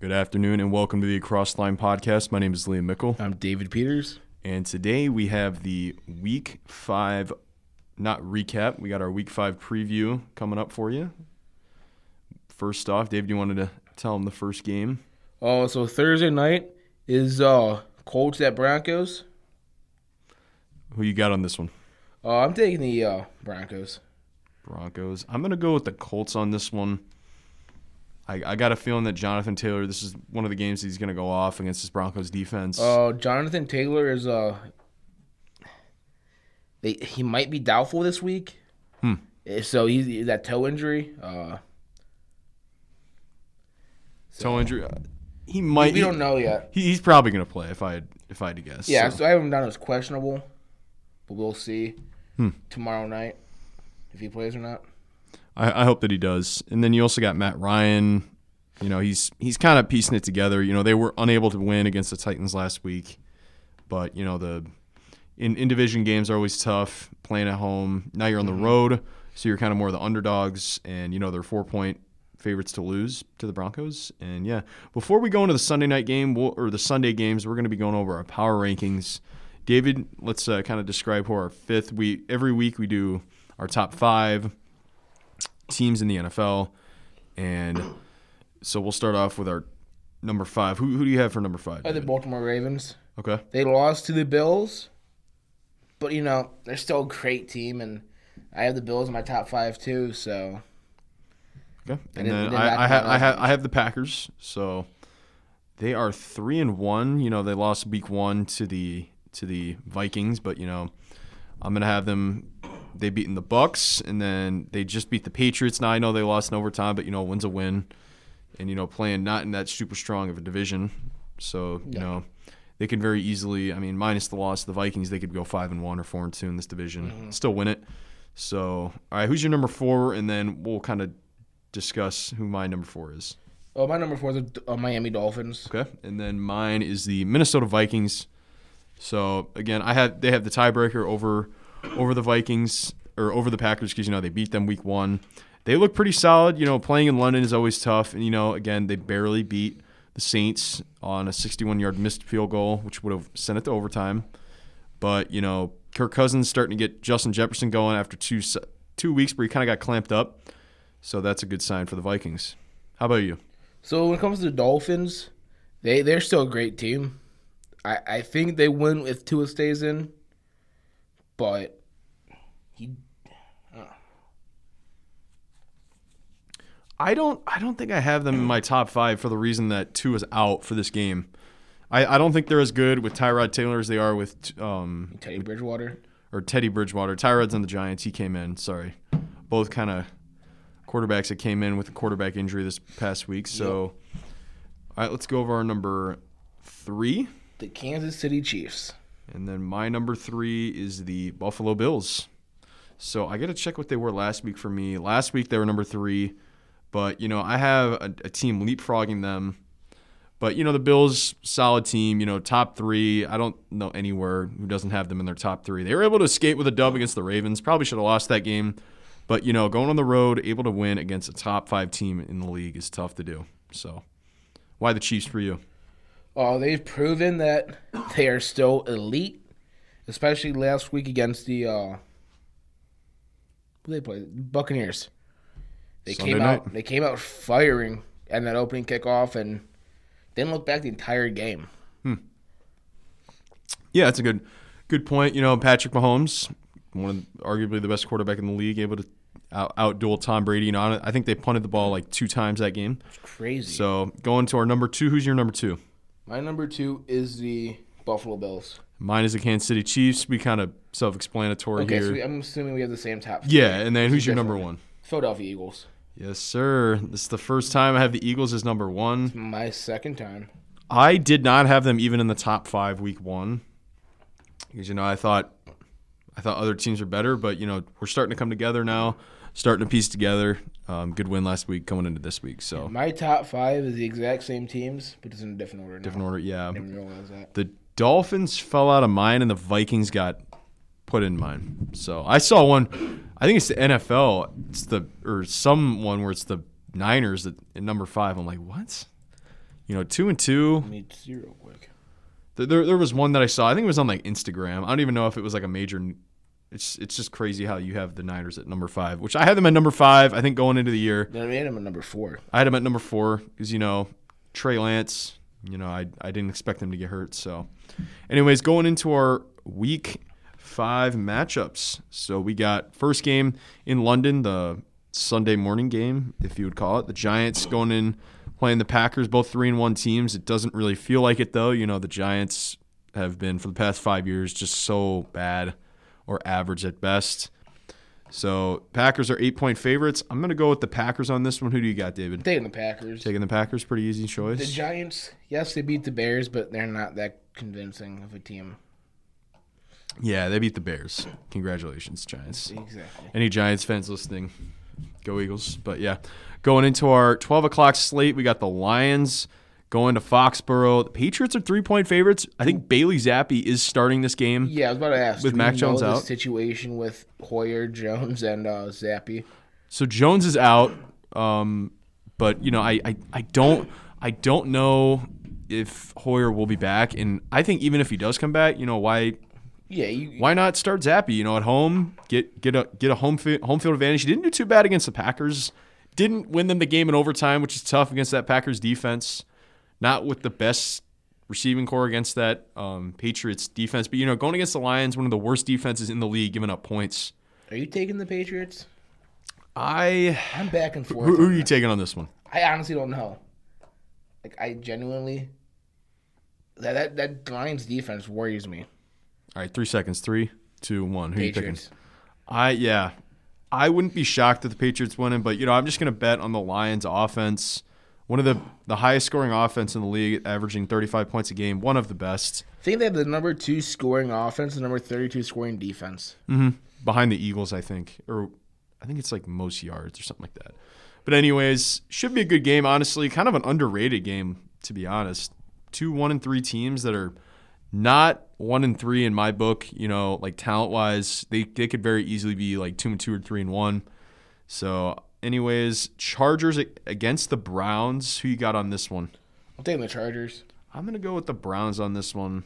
Good afternoon and welcome to the Across Line podcast. My name is Liam Mickle, I'm David Peters. and today we have the week five, not recap, we got our week five preview coming up for you. First off, Dave, you wanted to tell them the first game? Oh, so Thursday night is uh Colts at Broncos. Who you got on this one? Uh, I'm taking the uh, Broncos. Broncos. I'm going to go with the Colts on this one. I, I got a feeling that Jonathan Taylor, this is one of the games he's going to go off against this Broncos defense. Uh, Jonathan Taylor is uh, they, he might be doubtful this week. Hmm. Eh, So he's that toe injury. Uh, Toe injury. uh, He might. we don't know yet. He, he's probably going to play if I if I had to guess. Yeah, so. so I have him down as questionable, but we'll see Hmm. tomorrow night if he plays or not. I, I hope that he does. And then you also got Matt Ryan. You know, he's he's kind of piecing it together. You know, they were unable to win against the Titans last week, but you know the in in division games are always tough playing at home. Now you're on the road, so you're kind of more the underdogs, and you know they're four point favorites to lose to the Broncos. And yeah, before we go into the Sunday night game we'll, or the Sunday games, we're going to be going over our power rankings. David, let's uh, kind of describe who our fifth. We every week we do our top five teams in the NFL, and so we'll start off with our number five. Who, who do you have for number five? Have the Baltimore Ravens. Okay, They lost to the Bills, but you know they're still a great team, and I have the Bills in my top five too. So okay, and then I, I, ha- I have I have the Packers. So they are three and one. You know they lost week one to the to the Vikings, but you know I'm gonna have them. They beaten the Bucks, and then they just beat the Patriots. Now I know they lost in overtime, but you know win's a win, and you know playing not in that super strong of a division, so you Yeah. know they can very easily. I mean, minus the loss of the Vikings, they could go five and one or four and two in this division, Mm-hmm. still win it. So all right, who's your number four, and then we'll kind of discuss who my number four is. oh, my number four is the uh, Miami Dolphins. Okay, and then mine is the Minnesota Vikings. So again, I had they have the tiebreaker over over the Vikings or over the Packers because you know they beat them week one. They look pretty solid. You know, playing in London is always tough, and you know, again, they barely beat the Saints on a 61-yard missed field goal, which would have sent it to overtime. But you know, Kirk Cousins starting to get Justin Jefferson going after two two weeks where he kind of got clamped up. So that's a good sign for the Vikings. How about you? So when it comes to the Dolphins, they they're still a great team. I I think they win if Tua stays in, but he I don't. I don't think I have them in my top five for the reason that Tua is out for this game. I, I don't think they're as good with Tyrod Taylor as they are with um Teddy Bridgewater. or Teddy Bridgewater. Tyrod's on the Giants. He came in. Sorry, both kind of quarterbacks that came in with a quarterback injury this past week. So, all right, let's go over our number three, The Kansas City Chiefs. And then my number three is the Buffalo Bills. So I got to check what they were last week for me. Last week they were number three. But you know, I have a, a team leapfrogging them. But you know, the Bills, solid team. You know, top three. I don't know anywhere who doesn't have them in their top three. They were able to escape with a dub against the Ravens. Probably should have lost that game. But you know, going on the road, able to win against a top five team in the league is tough to do. So, why the Chiefs for you? Oh, they've proven that they are still elite, especially last week against the uh, who they play Buccaneers. They Sunday came night. out. They came out firing in that opening kickoff and didn't look back the entire game. Yeah, that's a good, good point. You know, Patrick Mahomes, one of arguably the best quarterback in the league, able to out outduel Tom Brady. You know, I think they punted the ball like two times that game. It's crazy. So going to our number two. Who's your number two? My number two is the Buffalo Bills. Mine is the Kansas City Chiefs. We kind of self-explanatory Okay, here. so we, I'm assuming we have the same top. yeah, and then who's your number one? Philadelphia Eagles. Yes, sir. This is the first time I have the Eagles as number one. My second time. I did not have them even in the top five week one because you know I thought I thought other teams are better, but you know we're starting to come together now, starting to piece together. Um, good win last week, coming into this week, so My top five is the exact same teams, but it's in a different order. different order. Yeah, didn't realize that. the Dolphins fell out of mine, and the Vikings got put in mine. So I saw one. I think it's the NFL. It's the or someone where it's the Niners at, at number five. I'm like, what? You know, two and two. Me see quick. There, there, there was one that I saw. I think it was on like Instagram. I don't even know if it was like a major. It's it's just crazy how you have the Niners at number five, which I had them at number five. I think going into the year, I made him at number four. I had them at number four because you know Trey Lance. You know, I I didn't expect him to get hurt. So, anyways, going into our week five matchups. So we got first game in London, the Sunday morning game, if you would call it. The Giants going in playing the Packers, both three and one teams. It doesn't really feel like it though. You know, the Giants have been for the past five years just so bad or average at best. So Packers are eight point favorites. I'm gonna go with the Packers on this one. Who do you got, David? Taking the Packers. Taking the Packers, pretty easy choice. The Giants, yes, they beat the Bears, but they're not that convincing of a team. yeah, they beat the Bears. Congratulations, Giants. Exactly. Any Giants fans listening, go Eagles. But yeah, going into our 12 o'clock slate, we got the Lions going to Foxborough. The Patriots are three point favorites. I think Bailey Zappe is starting this game. Yeah, I was about to ask. With Mac Jones out? situation with Hoyer, Jones, and uh, Zappe. So Jones is out, um, but you know I, I, I don't I don't know if Hoyer will be back, and I think even if he does come back, you know why Yeah, you, why not start Zappe? You know, at home, get get a get a home fi- home field advantage. He didn't do too bad against the Packers. Didn't win them the game in overtime, which is tough against that Packers defense. Not with the best receiving core against that um, Patriots defense, but you know, going against the Lions, one of the worst defenses in the league, giving up points. are you taking the Patriots? I I'm back and forth. who, who are you that. taking on this one? I honestly don't know. Like I genuinely that that that Lions defense worries me. All right, three seconds. Three, two, one. Who are you picking? I yeah, I wouldn't be shocked if the Patriots winning, but you know I'm just gonna bet on the Lions offense. One of the the highest scoring offense in the league, averaging 35 points a game. One of the best, I think they have the number two scoring offense the number thirty-two scoring defense. Mm-hmm. behind the Eagles, I think, or I think it's like most yards or something like that. But anyways, should be a good game. Honestly, kind of an underrated game to be honest. Two one and three teams that are not one and three in my book. You know, like talent wise, they they could very easily be like two and two or three and one. So, anyways, Chargers against the Browns. Who you got on this one? I'm taking the Chargers. I'm gonna go with the Browns on this one.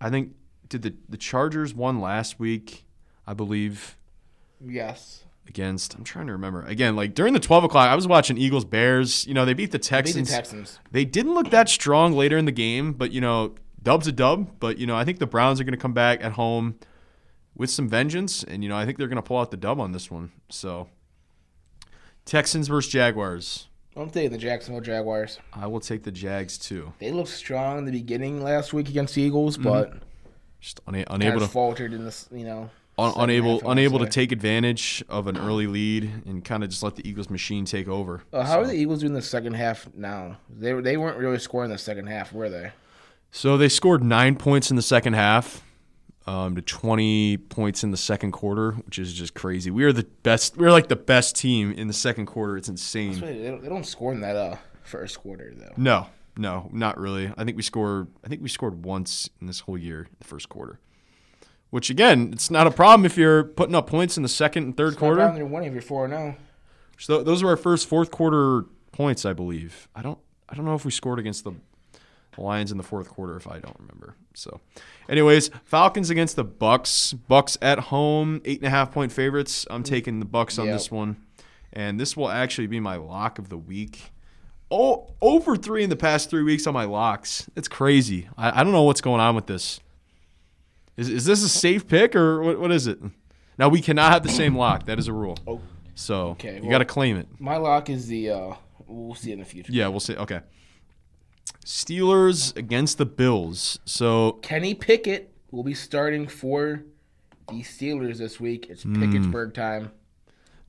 I think did the the Chargers won last week, I believe Yes. against. I'm trying to remember again. Like during the 12 o'clock, I was watching Eagles Bears. You know they beat the Beat Texans. the Texans. They didn't look that strong later in the game, but you know dub's a dub. But you know I think the Browns are gonna come back at home with some vengeance, and you know I think they're gonna pull out the dub on this one. So Texans versus Jaguars. I'm taking the Jacksonville Jaguars. I will take the Jags too. They looked strong in the beginning last week against the Eagles, Mm-hmm. but Just una- unable to faltered in this. You know, un- unable half, I wanna unable to take advantage of an early lead and kind of just let the Eagles machine take over. Uh, how are the Eagles doing the second half now? They they weren't really scoring the second half, were they? So they scored nine points in the second half, um, to twenty points in the second quarter, which is just crazy. We are the best. We're like the best team in the second quarter. It's insane. They don't, they don't score in that uh, first quarter though. No, no, not really. I think we scored. I think we scored once in this whole year, the first quarter. Which again, it's not a problem if you're putting up points in the second and third It's not quarter. problem You're winning if you're four now. So those were our first fourth quarter points, I believe. I don't I don't know if we scored against the Lions in the fourth quarter if I don't remember. So anyways, Falcons against the Bucks. Bucks at home, eight and a half point favorites. I'm taking the Bucks on Yep. this one. And this will actually be my lock of the week. Oh, over three in the past three weeks on my locks. It's crazy. I, I don't know what's going on with this. Is, is this a safe pick or what, what is it? Now we cannot have the same lock. That is a rule. Oh, So Okay, you well- got to claim it. my lock is the. uh We'll see in the future. Yeah, we'll see. Okay. Steelers against the Bills. So Kenny Pickett will be starting for the Steelers this week. It's Hmm. Pickettsburg time.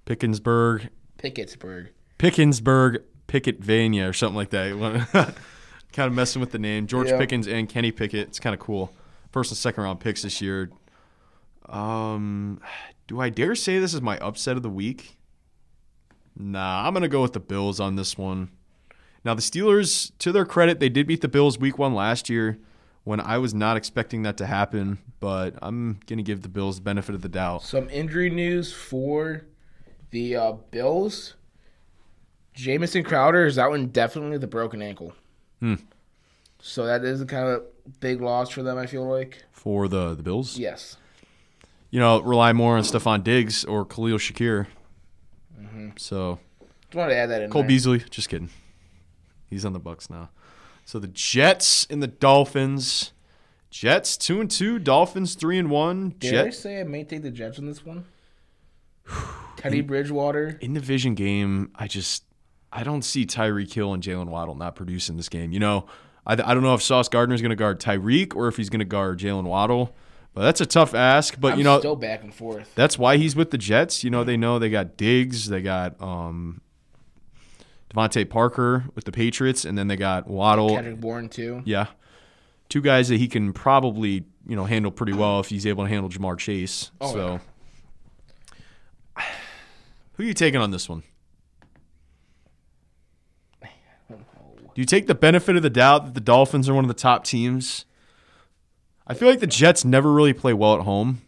Pickensburg, Pickettsburg. Pickensburg, Picketvania or something like that. kind of messing with the name. George Yeah. Pickens and Kenny Pickett. It's kind of cool. First and second round picks this year. Um, do I dare say this is my upset of the week? Nah, I'm gonna go with the Bills on this one. Now the Steelers, to their credit, they did beat the Bills week one last year when I was not expecting that to happen, but I'm gonna give the Bills the benefit of the doubt. Some injury news for the uh, Bills. Jamison Crowder is out indefinitely with a broken ankle. Hmm. So that is a kind of big loss for them. I feel like. for the the Bills. Yes. You know, rely more on Stefon Diggs or Khalil Shakir. Mm-hmm. So Just wanted to add that in. Cole there. Beasley, just kidding. He's on the Bucks now. So the Jets and the Dolphins. Jets two and two, Dolphins three and one. Did I say I may take the Jets in this one? Teddy Bridgewater. in the vision game. I just I don't see Tyreek Hill and Jalen Waddle not producing this game. You know, I, I don't know if Sauce Gardner is going to guard Tyreek or if he's going to guard Jalen Waddle. But that's a tough ask. But I'm you know, still back and forth. That's why he's with the Jets. You know, they know they got Diggs, they got um, DeVante Parker with the Patriots, and then they got Waddle. Kendrick Bourne too. Yeah, two guys that he can probably you know handle pretty well if he's able to handle Ja'Marr Chase. Oh, so, who are you taking on this one? Do you take the benefit of the doubt that the Dolphins are one of the top teams? I feel like the Jets never really play well at home.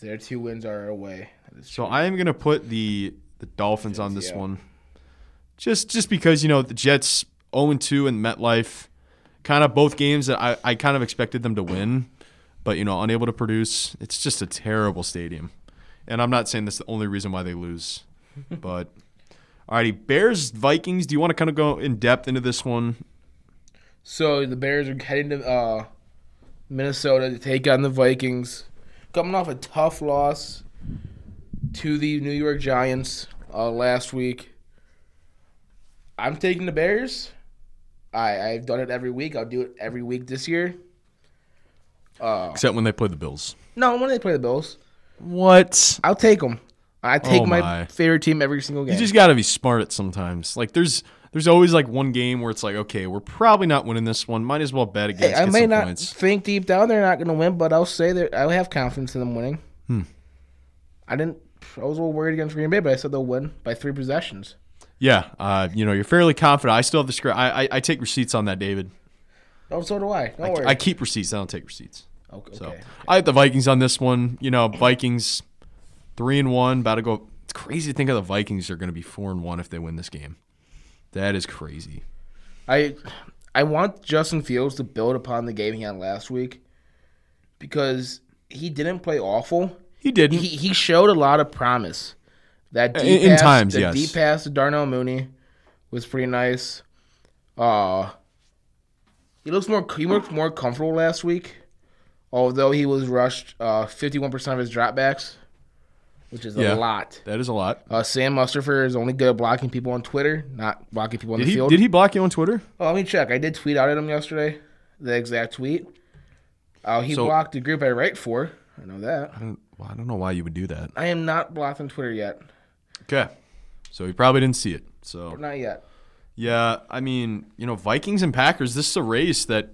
Their two wins are away. So. I am gonna put the the Dolphins on this yeah. one, just just because you know the Jets 0 2 in MetLife, kind of both games that I, I kind of expected them to win, but you know unable to produce. It's just a terrible stadium, and I'm not saying that's the only reason why they lose, but alrighty, Bears Vikings. Do you want to kind of go in depth into this one? So the Bears are heading to uh, Minnesota to take on the Vikings, coming off a tough loss to the New York Giants uh, last week. I'm taking the Bears. I I've done it every week. I'll do it every week this year. Uh, Except when they play the Bills. no, when they play the Bills, What? I'll take them. I take Oh, my, my. favorite team every single game. You just got to be smart at sometimes. Like there's there's always like one game where it's like, okay, we're probably not winning this one. Might as well bet against. Hey, I get may some not points. think deep down they're not going to win, but I'll say that I have confidence in them winning. Hmm. I didn't. I was a little worried against Green Bay, but I said they'll win by three possessions. Yeah, uh, you know, you're fairly confident. I still have the script. I, I I take receipts on that, David. Oh, so do I. Don't I, worry. I keep receipts. I don't take receipts. okay. So okay. I have the Vikings on this one. You know, Vikings three and one, about to go. It's crazy to think of the Vikings are going to be four and one if they win this game. That is crazy. I I want Justin Fields to build upon the game he had last week because he didn't play awful. He didn't. He he showed a lot of promise. That In- deep in pass, times, the yes. deep pass to Darnell Mooney was pretty nice. Uh he looks more he looked more comfortable last week, although he was rushed uh, fifty one percent of his dropbacks, which is Yeah. a lot. that is a lot. Uh, Sam Mustipher is only good at blocking people on Twitter, not blocking people on Did the he field. did he block you on Twitter? Oh, let me check. I did tweet out at him yesterday, the exact tweet. Uh, he So- blocked the group I write for. I know that. I don't. Well, I don't know why you would do that. I am not blocked on Twitter yet. Okay, so he probably didn't see it. So Not yet. Yeah, I mean, you know, Vikings and Packers. This is a race that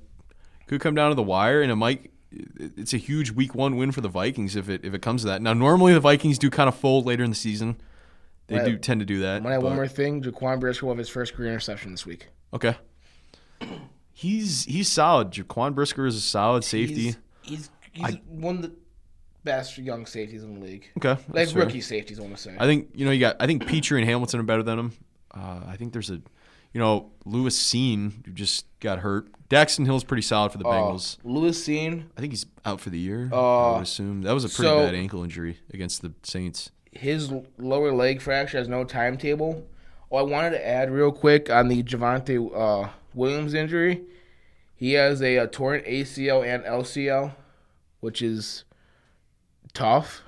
could come down to the wire, and it might. It's a huge Week One win for the Vikings if it if it comes to that. Now, normally the Vikings do kind of fold later in the season. They do tend to do that. I one more thing. Jaquan Brisker will have his first career interception this week. Okay. He's he's solid. Jaquan Brisker is a solid safety. He's, he's, he's one of the best young safeties in the league. okay, Like fair. rookie safeties, I want to say. I think you know you got. I think Pitre and Hamilton are better than him. Uh, I think there's a, you know, Lewis Cine who just got hurt. Daxton Hill's pretty solid for the Uh, Bengals. Lewis Cine, I think he's out for the year. I Uh, would assume that was a pretty so- bad ankle injury against the Saints. his lower leg fracture has no timetable. Oh, I wanted to add real quick on the Javonte uh, Williams injury. He has a, uh torn ACL and LCL, which is tough.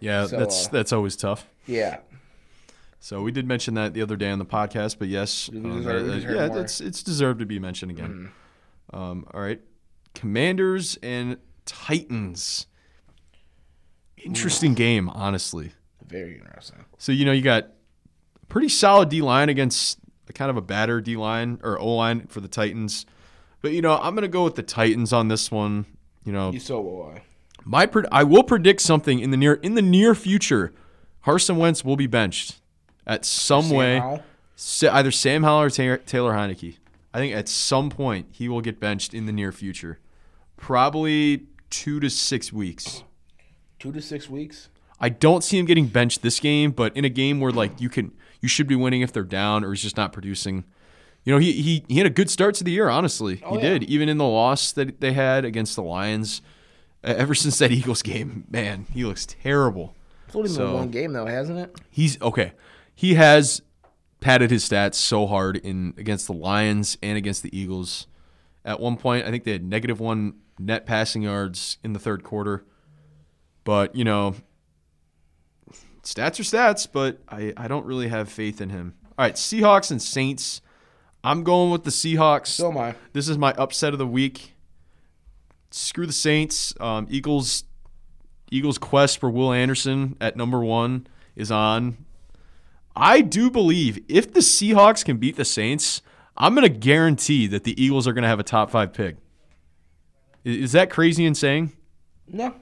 Yeah, So, that's uh, that's always tough. Yeah, So we did mention that the other day on the podcast, but yes, um, deserve- uh, yeah, more. it's it's deserved to be mentioned again. Um, all right, Commanders and Titans. Interesting game, honestly. very interesting. So you know you got a pretty solid D line against a kind of a batter D line or O line for the Titans, but you know I'm gonna go with the Titans on this one. You know, You so will I. my pred- I will predict something in the near in the near future. Carson Wentz will be benched at some Sam way. Howell? Either Sam Howell or Taylor, Taylor Heinicke. I think at some point he will get benched in the near future. Probably two to six weeks. Two to six weeks. I don't see him getting benched this game, but in a game where like you can you should be winning if they're down or he's just not producing. You know, he he, he had a good start to the year, honestly. Oh, he yeah. did. Even in the loss that they had against the Lions. Ever since that Eagles game, man, he looks terrible. It's only been So- one game though, hasn't it? He's okay. He has padded his stats so hard in against the Lions and against the Eagles. At one point, I think they had negative one net passing yards in the third quarter. But you know, stats are stats. But I I don't really have faith in him. All right, Seahawks and Saints. I'm going with the Seahawks. So am I. This is my upset of the week. Screw the Saints. Um, Eagles. Eagles' quest for Will Anderson at number one is on. I do believe if the Seahawks can beat the Saints, I'm going to guarantee that the Eagles are going to have a top five pick. Is that crazy in saying? No.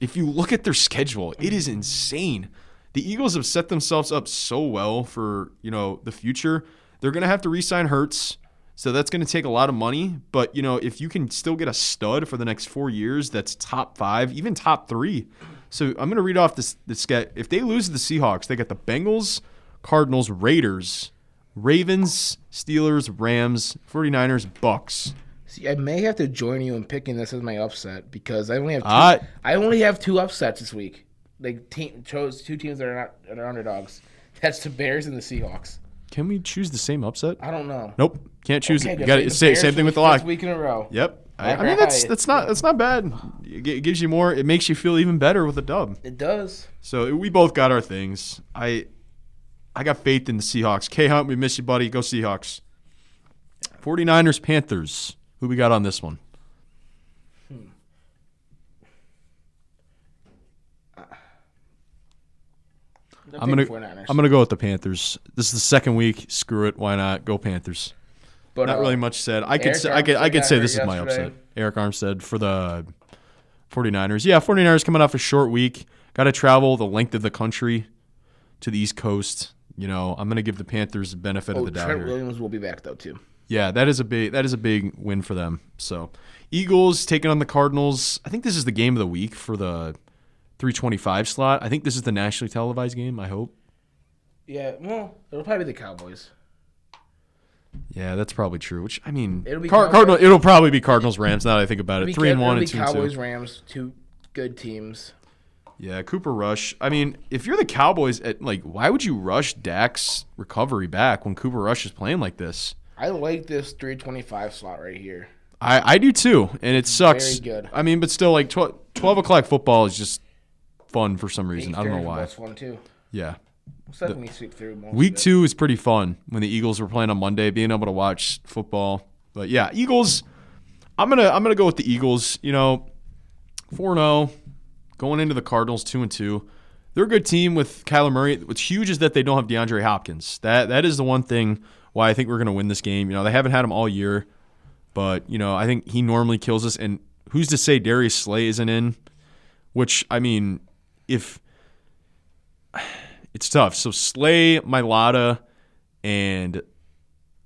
If you look at their schedule, it is insane. The Eagles have set themselves up so well for you know the future. They're going to have to re-sign Hurts, so that's going to take a lot of money. But you know, if you can still get a stud for the next four years, that's top five, even top three. So I'm going to read off this. This guy. If they lose to the Seahawks, they got the Bengals, Cardinals, Raiders, Ravens, Steelers, Rams, 49ers, Bucks. See, I may have to join you in picking this as my upset because I only have two, Ah. I only have two upsets this week. Like team chose two teams that are not that are underdogs. That's the Bears and the Seahawks. Can we choose the same upset? I don't know. Nope, can't choose Okay, it. You got to say same thing with the lock. week in a row. Yep. I, I mean that's that's not that's not bad. It it gives you more. It makes you feel even better with a dub. It does. So we both got our things. I I got faith in the Seahawks. K Hunt, we miss you, buddy. Go Seahawks. 49ers, Panthers. Who we got on this one? I'm gonna I'm gonna go with the Panthers. This is the second week. Screw it. Why not? Go Panthers. but, Not uh, really much said. I could Eric say, I could I could say this is my upset. Arik Armstead for the 49ers. Yeah, 49ers coming off a short week. Got to travel the length of the country to the East Coast. You know, I'm going to give the Panthers the benefit Oh, of the doubt Trent here. Williams will be back though too. Yeah, that is a big that is a big win for them. So, Eagles taking on the Cardinals. I think this is the game of the week for the 325 slot. I think this is the nationally televised game, I hope. Yeah, well, it'll probably be the Cowboys. Yeah, that's probably true. Which I mean, It'll be Car- Cardinal. It'll probably be Cardinals Rams. Now that I think about it, three and one and two and Cowboys, two. Rams, two good teams. Yeah, Cooper Rush. I mean, if you're the Cowboys, at, like, why would you rush Dak's recovery back when Cooper Rush is playing like this? I like this 325 slot right here. I, I do too, and it sucks. Very good. I mean, but still, like, tw- 12 o'clock football is just fun for some reason. I don't know why. That's fun too. Yeah. Let's let sweep through most Week two is pretty fun when the Eagles were playing on Monday, being able to watch football. But yeah, Eagles. I'm gonna I'm gonna go with the Eagles. You know, four zero, oh, going into the Cardinals two and two. They're a good team with Kyler Murray. What's huge is that they don't have DeAndre Hopkins. That that is the one thing why I think we're gonna win this game. You know, they haven't had him all year, but you know I think he normally kills us. And who's to say Darius Slay isn't in? Which I mean, if it's tough. So Slay, Mailata, and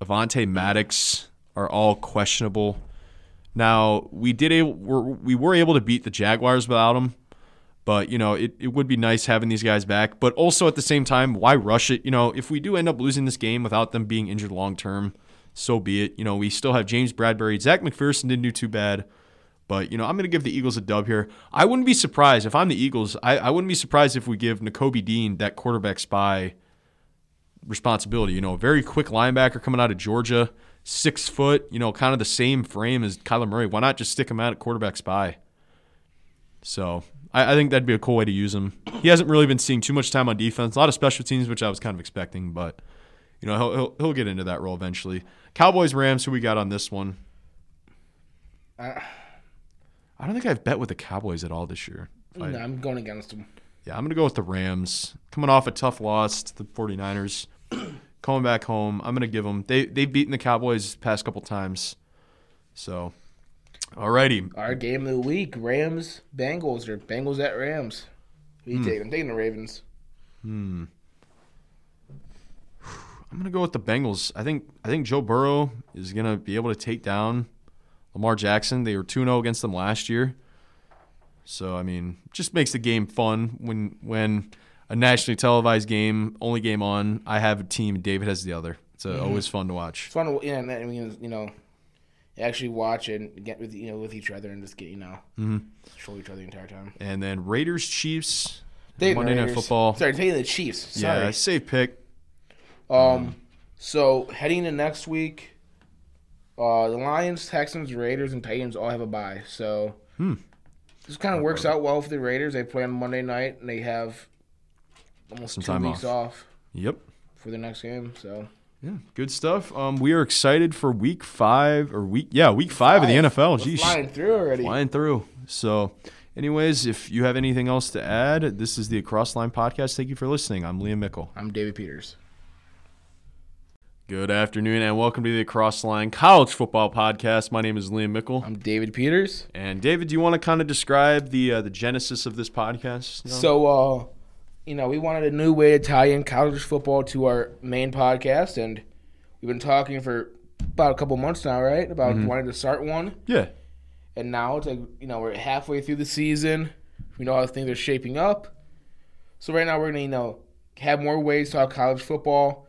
Avonte Maddox are all questionable. Now we did able we're, we were able to beat the Jaguars without them, but you know it, it would be nice having these guys back. But also at the same time, why rush it? You know, if we do end up losing this game without them being injured long term, so be it. You know, we still have James Bradberry, Zech McPhearson didn't do too bad. But, you know, I'm going to give the Eagles a dub here. I wouldn't be surprised if I'm the Eagles. I, I wouldn't be surprised if we give Nakobe Dean that quarterback spy responsibility. You know, a very quick linebacker coming out of Georgia, six foot, you know, kind of the same frame as Kyler Murray. Why not just stick him out at quarterback spy? So I, I think that'd be a cool way to use him. He hasn't really been seeing too much time on defense. A lot of special teams, which I was kind of expecting, but, you know, he'll, he'll, he'll get into that role eventually. Cowboys, Rams, who we got on this one? Uh, I don't think I've bet with the Cowboys at all this year. I- no, I'm going against them. yeah, I'm going to go with the Rams. Coming off a tough loss to the 49ers. Coming back home, I'm going to give them. They, they've beaten the Cowboys past couple times. So, alrighty. Our game of the week: Rams, Bengals, or Bengals at Rams. Who you taking? I'm taking the Ravens. Hmm. I'm going to go with the Bengals. I think I think Joe Burrow is going to be able to take down Lamar Jackson. They were 2-0 against them last year. So, I mean, just makes the game fun when when a nationally televised game, only game on. I have a team. David has the other. It's uh, always fun to watch. It's fun to yeah, and then you know actually watch and get with you know with each other and just get you know show each other the entire time. And then Raiders Chiefs They- Monday Night Football. Sorry, taking the Chiefs. Sorry. Yeah, safe pick. Um, so heading to next week, uh, the Lions, Texans, Raiders, and Titans all have a bye. So Hmm. this kind of works out well for the Raiders. They play on Monday night and they have almost Some two time weeks off. Yep. for the next game. So Yeah, good stuff. Um, we are excited for week five or week yeah week five, of the NFL. We're Jeez, flying through already. flying through. So, anyways, if you have anything else to add, this is the Across Line podcast. Thank you for listening. I'm Liam Mickle. I'm David Peters. Good afternoon and welcome to the Across the Line College Football Podcast. My name is Liam Mickle. I'm David Peters. And David, do you want to kind of describe the uh, the genesis of this podcast? So, uh, you know, we wanted a new way to tie in college football to our main podcast, and we've been talking for about a couple months now, right? About Mm-hmm. wanting to start one, yeah, and now it's like you know we're halfway through the season. We know how things are shaping up. So right now we're gonna you know have more ways to talk college football.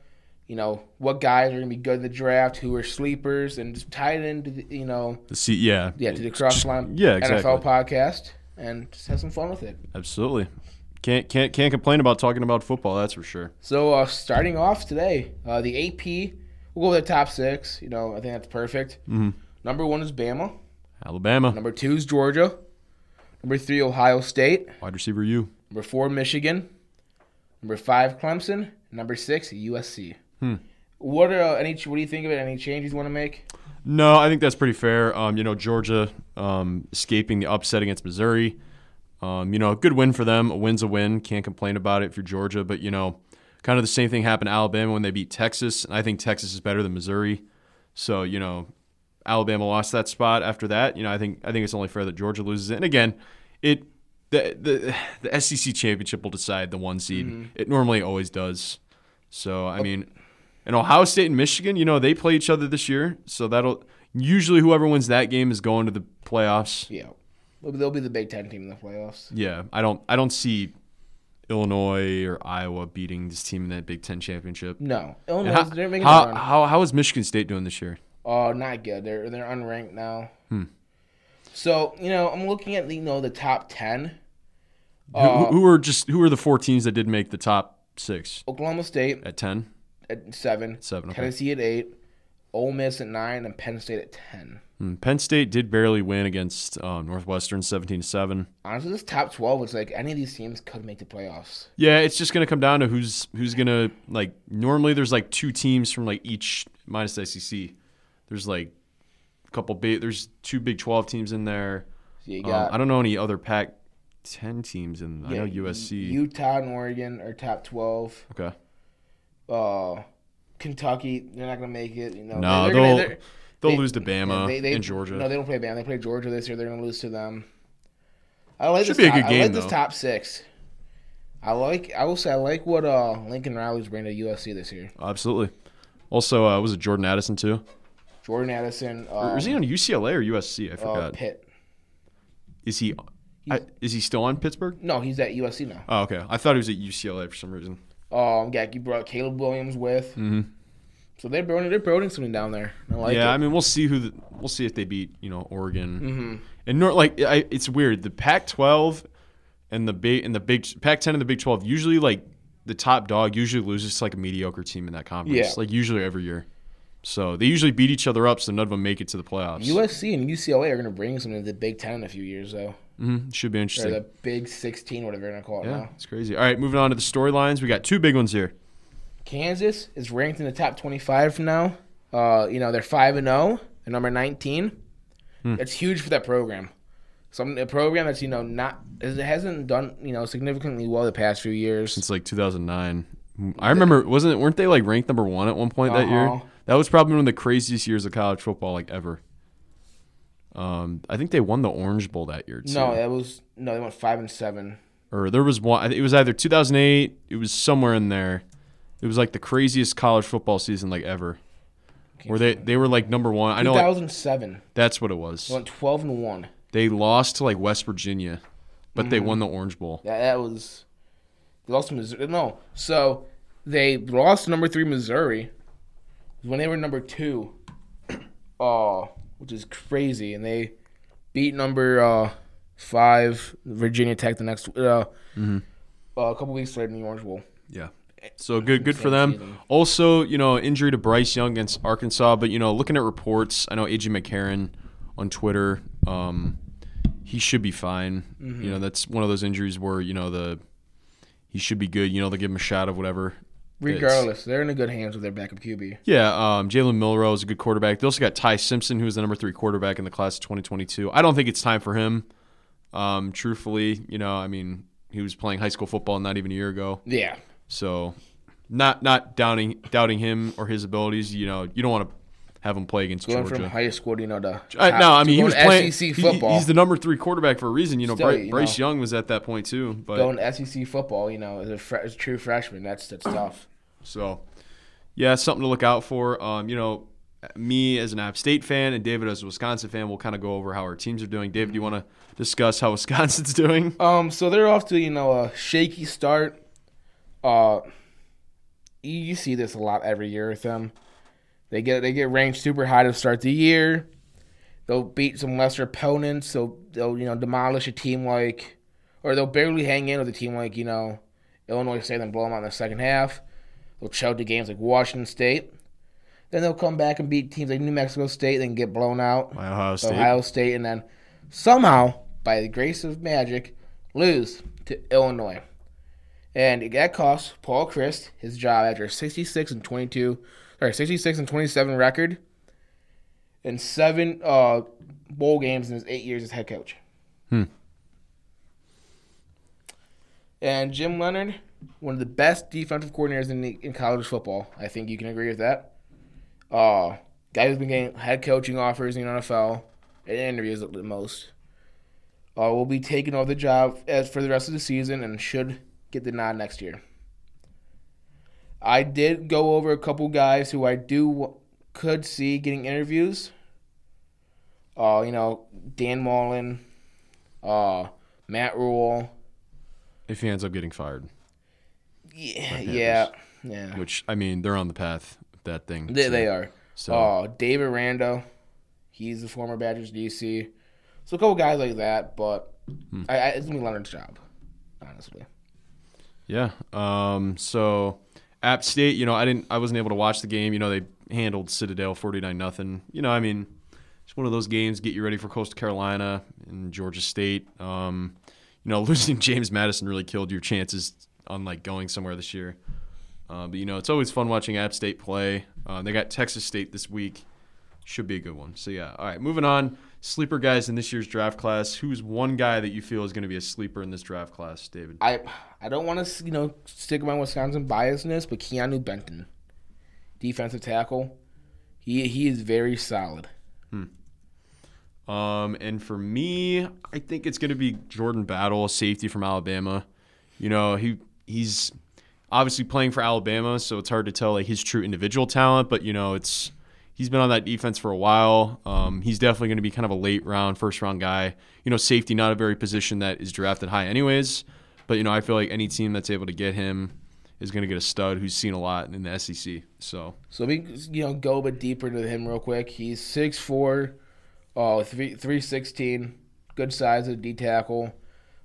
You know what guys are gonna be good in the draft, who are sleepers, and just tie it into the, you know the C, yeah, yeah to the crossline yeah, exactly. NFL podcast, and just have some fun with it. absolutely. Can't can't can't complain about talking about football. That's for sure. So uh, starting off today, uh, the AP, we'll go with the top six. You know, I think that's perfect. Mhm. Number one is Bama. Alabama Number two is Georgia. Number three, Ohio State. wide receiver U. Number four, Michigan. Number five, Clemson. Number six, USC. Hmm. What are uh, any? What do you think of it? Any changes you want to make? No, I think that's pretty fair. Um, you know, Georgia um, escaping the upset against Missouri. Um, you know, a good win for them. A win's a win. Can't complain about it if you're Georgia. But you know, kind of the same thing happened to Alabama when they beat Texas. And I think Texas is better than Missouri. So you know, Alabama lost that spot. After that, you know, I think I think it's only fair that Georgia loses it. And again, it the the the SEC championship will decide the one seed. It normally always does. So I mean, and Ohio State and Michigan, you know, they play each other this year. So that'll usually whoever wins that game is going to the playoffs. Yeah, they'll be, the Big Ten team in the playoffs. Yeah, I don't I don't see Illinois or Iowa beating this team in that Big Ten championship. No, Illinois. how, they're making how, how how is Michigan State doing this year? Oh, not good. They're they're unranked now. Hmm. So you know, I'm looking at the, you know the top ten. Who, Uh, who are just who are the four teams that did make the top six Oklahoma State at ten? At seven, Seven. Okay. Tennessee at eight, Ole Miss at nine, and Penn State at ten. Hmm, Penn State did barely win against um, Northwestern, seventeen to seven. Honestly, this top twelve is like any of these teams could make the playoffs. Yeah, it's just gonna come down to who's who's gonna like. Normally, there's like two teams from like each minus the SEC. There's like a couple big. There's two Big Twelve teams in there. So you Um, I don't know any other Pac ten teams in. I yeah, know USC. Utah, and Oregon are top twelve. okay. Uh, Kentucky, they're not gonna make it. You know, No, they're they'll gonna, they'll they- lose to Bama they- they- and Georgia. No, they don't play Bama. They play Georgia this year. They're gonna lose to them. I like Should this be a top, good I game, like this top six. I like. I will say I like what uh Lincoln Riley's bringing to USC this year. Absolutely. Also, uh, was it Jordan Addison too? Jordan Addison. Uh, is he on UCLA or USC? I uh, forgot. Pitt. is he? I, is he still on Pittsburgh? No, he's at USC now. Oh, okay. I thought he was at UCLA for some reason. Um, yeah, you brought Caleb Williams with. hmm So they're building. They're building something down there. I like yeah, it. I mean, we'll see who. The, we'll see if they beat you know Oregon hmm and nor like I, it's weird. The Pac-12 and the big and the big Pac-10 and the Big 12 usually like the top dog usually loses to like a mediocre team in that conference. Yeah. Like usually every year. So they usually beat each other up, so none of them make it to the playoffs. USC and UCLA are going to bring something to the Big Ten in a few years, though. Hmm Should be Or interesting. the Big 16, whatever you're going to call it Yeah, now. it's crazy. All right, moving on to the storylines. We got two big ones here. Kansas is ranked in the top 25 from now. Uh, you know, they're 5 and 0. They're number 19. Hmm. That's huge for that program. Some a program that's, you know, not it hasn't done, you know, significantly well the past few years. Since like 2009. I remember, wasn't? Weren't they like ranked number one at one point that year? Uh-huh. That was probably one of the craziest years of college football like ever. Um, I think they won the Orange Bowl that year too. No, that was no, they went 5 and 7. or there was one. It was either 2008. It was somewhere in there. It was like the craziest college football season like ever, where they they were like number one. I know like, 2007. that's what it They was. went 12 and 1. They lost to like West Virginia, but Mm-hmm. they won the Orange Bowl. Yeah, that was They lost to Missouri. No, so they lost number three Missouri when they were number two. Uh, which is crazy, and they beat number uh, five Virginia Tech the next uh, Mm-hmm. uh, a couple weeks later in the Orange Bowl. Yeah. So good, good for them. Also, you know, injury to Bryce Young against Arkansas, but you know, looking at reports, I know AJ McCarron on Twitter, um, he should be fine. Mm-hmm. You know, that's one of those injuries where you know the he should be good. You know, they give him a shot of whatever. Regardless, they're in a good hands with their backup QB. Yeah, um, Jalen Milroe is a good quarterback. They also got Ty Simpson, who is the number three quarterback in the class of 2022. I don't think it's time for him. Um, truthfully, you know, I mean, he was playing high school football not even a year ago. Yeah, So, not not doubting doubting him or his abilities. You know, you don't want to have him play against going Georgia. from high school, to, you know, to I, no, I mean he was playing SEC he- football. he's the number three quarterback for a reason. You know, Still, Bryce, you Bryce know. Young was at that point too. But going SEC football. You know, as a, fre- as a true freshman, that's that's tough. So, yeah, something to look out for. Um, you know, me as an App State fan and David as a Wisconsin fan, we'll kind of go over how our teams are doing. David, do you want to discuss how Wisconsin's doing? Um, so they're off to you know a shaky start. Uh, you see this a lot every year with them. They get they get ranked super high to start the year. They'll beat some lesser opponents. They'll they'll you know demolish a team like, or they'll barely hang in with a team like you know Illinois State, then blow them out in the second half. They'll choke the games like Washington State. Then they'll come back and beat teams like New Mexico State, then get blown out. By Ohio State. Ohio State, and then somehow, by the grace of magic, lose to Illinois. And that cost Paul Chryst his job after 66 and 22, sorry, 66 and 27 record, and seven uh, bowl games in his eight years as head coach. Hmm. And Jim Leonhard, one of the best defensive coordinators in the, in college football. I think you can agree with that. Uh, guy who's been getting head coaching offers in the NFL and interviews at the most. Uh, will be taking over the job as for the rest of the season and should get the nod next year. I did go over a couple guys who I do could see getting interviews. Uh, you know, Dan Mullen, uh, Matt Rhule. if he ends up getting fired, Yeah, yeah, yeah. which I mean they're on the path that thing. They, so- they are. So Uh, Dave Aranda, he's the former Badgers DC. So a couple guys like that, but Hmm. I, I, it's gonna be Leonhard's job, honestly. Yeah. Um, so App State, you know, I didn't I wasn't able to watch the game. You know, they handled Citadel 49 nothing. You know, I mean, it's one of those games get you ready for Coastal Carolina and Georgia State. Um, you know, losing James Madison really killed your chances on like going somewhere this year. Uh, but you know, it's always fun watching App State play. Uh, they got Texas State this week. Should be a good one. So yeah. All right, moving on. Sleeper guys in this year's draft class. Who's one guy that you feel is going to be a sleeper in this draft class, David? I I don't want to you know stick my Wisconsin biasness, but Keanu Benton, defensive tackle, he he is very solid. Hmm. Um, and for me, I think it's going to be Jordan Battle, safety from Alabama. You know, he he's obviously playing for Alabama, so it's hard to tell like his true individual talent. But you know, it's he's been on that defense for a while. Um, he's definitely going to be kind of a late round, first round guy. You know, safety not a very position that is drafted high, anyways. But you know, I feel like any team that's able to get him is going to get a stud who's seen a lot in the SEC. So So we you know go a bit deeper into him real quick. He's six four, uh, three three sixteen, good size of D tackle,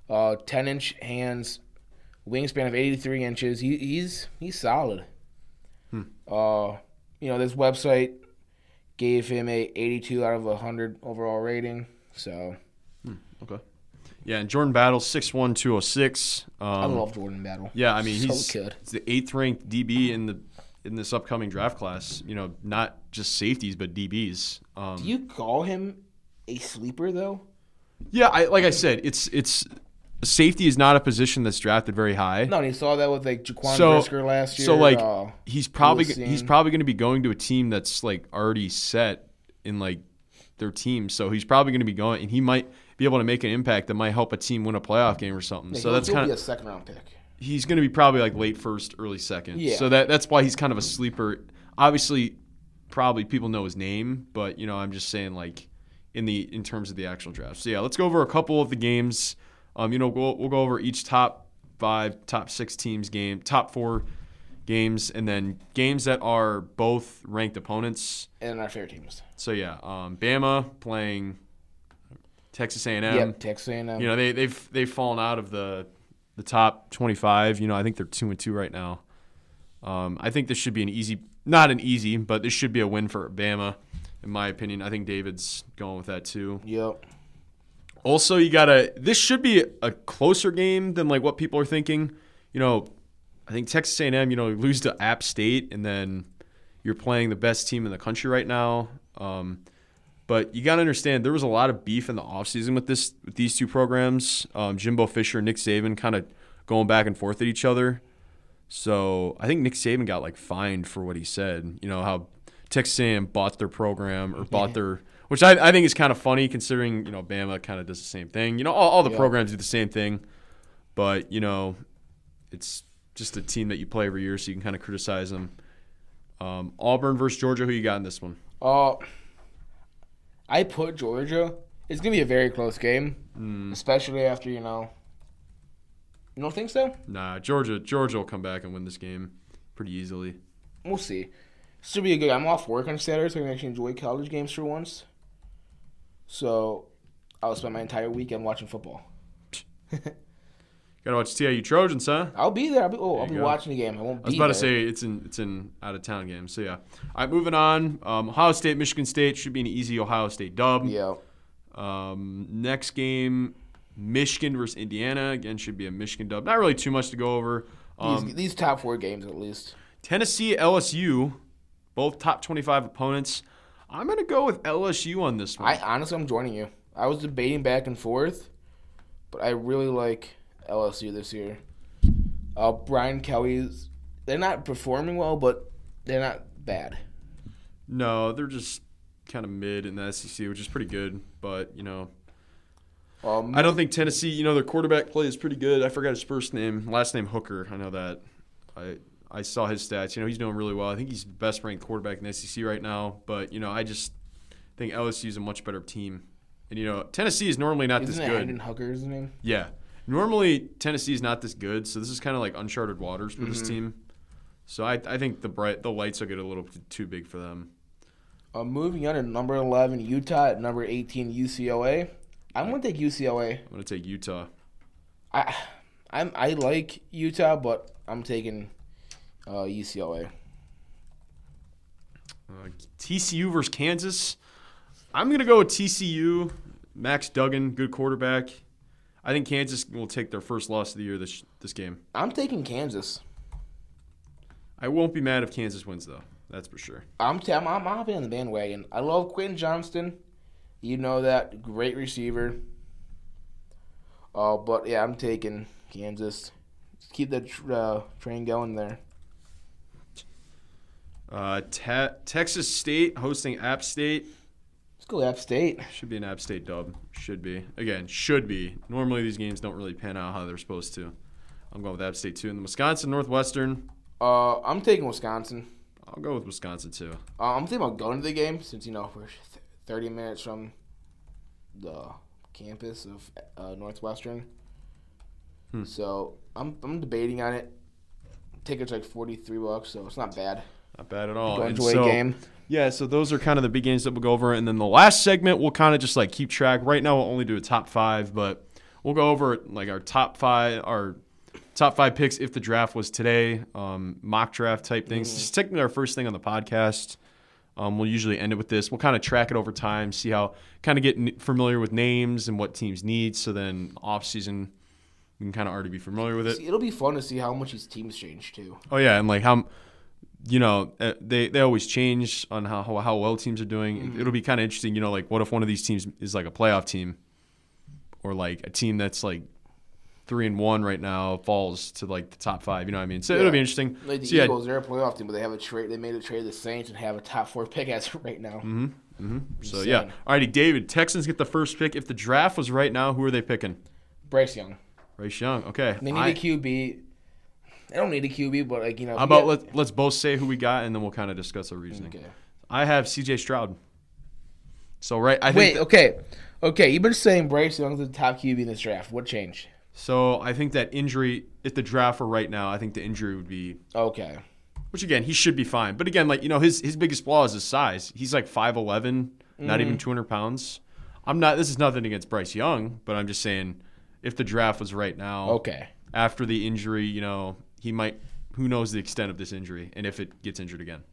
uh, ten inch hands, wingspan of eighty three inches. He, he's he's solid. Hmm. Uh, you know this website gave him a eighty two out of hundred overall rating. So okay, yeah, and Jordan Battle six one two zero six. Um, I love Jordan Battle. Yeah, I mean So he's, good. he's the eighth ranked DB in the in this upcoming draft class. You know, not just safeties but DBs. Um, Do you call him a sleeper though? yeah, I, like I said, it's it's safety is not a position that's drafted very high. No, and you saw that with like Jaquan So- Brisker last year. so like uh, he's probably he's probably going to be going to a team that's like already set in like their team. So he's probably going to be going, and he might be able to make an impact that might help a team win a playoff game or something. yeah, so that's kind of a second round pick. he's going to be probably like late first, early second. Yeah. So that that's why he's kind of a sleeper. Obviously, probably people know his name, but you know, I'm just saying like in the in terms of the actual draft. So yeah, let's go over a couple of the games. Um, you know, we'll, we'll go over each top five, top six teams game, top four games, and then games that are both ranked opponents. And our fair teams. So yeah, um, Bama playing Texas A&M. yep, Texas A&M. You know they they've they've fallen out of the the top 25. You know I think they're two and two right now. Um, I think this should be an easy, not an easy, but this should be a win for Bama, in my opinion. I think David's going with that too. Yep. Also, you gotta. This should be a closer game than like what people are thinking. You know, I think Texas A&M. You know, lose to App State, and then you're playing the best team in the country right now. Um, but you gotta understand there was a lot of beef in the offseason with this with these two programs. Um, Jimbo Fisher and Nick Saban kind of going back and forth at each other. So I think Nick Saban got like fined for what he said. You know how Texas A&M bought their program or bought their, which I, I think is kind of funny considering you know Bama kind of does the same thing. You know all, all the Yeah. programs do the same thing, but you know it's just a team that you play every year, so you can kind of criticize them. Um, Auburn versus Georgia, who you got in this one? Uh, I put Georgia. It's gonna be a very close game, Hmm. especially after you know. You don't think so? Nah, Georgia. Georgia will come back and win this game pretty easily. We'll see. Should be a good. I'm off work on Saturday, so I can actually enjoy college games for once. So, I'll spend my entire weekend watching football. Got to watch TIU Trojans, huh? I'll be there. I'll be. Oh, I'll be go. watching the game. I won't I was about to say it's in it's in out of town game. So yeah. All right, moving on. Um, Ohio State, Michigan State should be an easy Ohio State dub. Yeah. Um, next game, Michigan versus Indiana again should be a Michigan dub. Not really too much to go over. Um, these, these top four games at least. Tennessee, LSU, both top twenty-five opponents. I'm gonna go with LSU on this one. I honestly, I'm joining you. I was debating back and forth, but I really like LSU this year. Uh, Brian Kelly's. They're not performing well, but they're not bad. no, they're just kind of mid in the SEC, which is pretty good. But you know, Um, I don't think Tennessee. You know, their quarterback play is pretty good. I forgot his first name, last name Hooker. I know that. I I saw his stats. You know, he's doing really well. I think he's the best ranked quarterback in the SEC right now. But you know, I just think LSU is a much better team. And you know, Tennessee is normally not Isn't this good. Hendon Hooker is his name? Yeah, normally Tennessee is not this good. So this is kind of like uncharted waters for Mm-hmm. this team. So I I think the bright the lights will get a little too big for them. Uh, moving on to number 11, Utah. At number 18, UCLA. I'm going to take UCLA. I'm gonna take Utah. I, I'm, I like Utah, but I'm taking uh, UCLA. Uh, TCU versus Kansas. I'm gonna go with TCU. Max Duggan, good quarterback. I think Kansas will take their first loss of the year this this game. I'm taking Kansas. I won't be mad if Kansas wins though. That's for sure. I'm, t- I'm, I'm hopping on the bandwagon. I love Quentin Johnston. You know that. Great receiver. Uh, but yeah, I'm taking Kansas. Keep that tr- uh, train going there. Uh, te- Texas State hosting App State. Let's go App State. Should be an App State dub. Should be. Again, should be. Normally these games don't really pan out how they're supposed to. I'm going with App State too. And the Wisconsin Northwestern. Uh, I'm taking Wisconsin. I'll go with Wisconsin too. Uh, I'm thinking about going to the game since you know we're th- 30 minutes from the campus of uh, Northwestern. Hmm. So I'm I'm debating on it. Tickets like 43 bucks, so it's not bad. Not bad at all. Go And enjoy so- game. Yeah, so those are kind of the big games that we'll go over. And then the last segment, we'll kind of just like keep track. Right now, we'll only do a top five, but we'll go over like our top five, our top five picks if the draft was today, um, mock draft type things. Just technically our first thing on the podcast. Um, we'll usually end it with this. We'll kind of track it over time, see how, kind of get n- familiar with names and what teams need. So then off season, we can kind of already be familiar with it. It'll be fun to see how much these teams change too. Oh yeah, and like how, you know, uh, they they always change on how how, how well teams are doing. Mm-hmm. It'll be kind of interesting. You know, like what if one of these teams is like a playoff team, or like a team that's like three and one right now falls to like the top five. You know what I mean? So Yeah. it'll be interesting. Like the So, yeah, Eagles, they're a playoff team, but they have a trade. They made a trade the Saints and have a top four pick as of right now. Mm-hmm. So Insane. yeah, alrighty, David. Texans get the first pick. If the draft was right now, who are they picking? Bryce Young. Bryce Young. Okay. They need I- a QB. They don't need a QB, but like you know. how about let, let's both say who we got, and then we'll kind of discuss our reasoning. Okay. I have C.J. Stroud. So right, I Wait. think Okay. Okay. You've been saying Bryce Young's the top QB in this draft. What changed? So I think that injury, if the draft were right now, I think the injury would be, Okay. which again, he should be fine. But again, like, you know, his, his biggest flaw is his size. He's like 5'11, not even mm-hmm. 200 pounds. I'm not, this is nothing against Bryce Young, but I'm just saying if the draft was right now, Okay. after the injury, you know, he might, who knows the extent of this injury and if it gets injured again.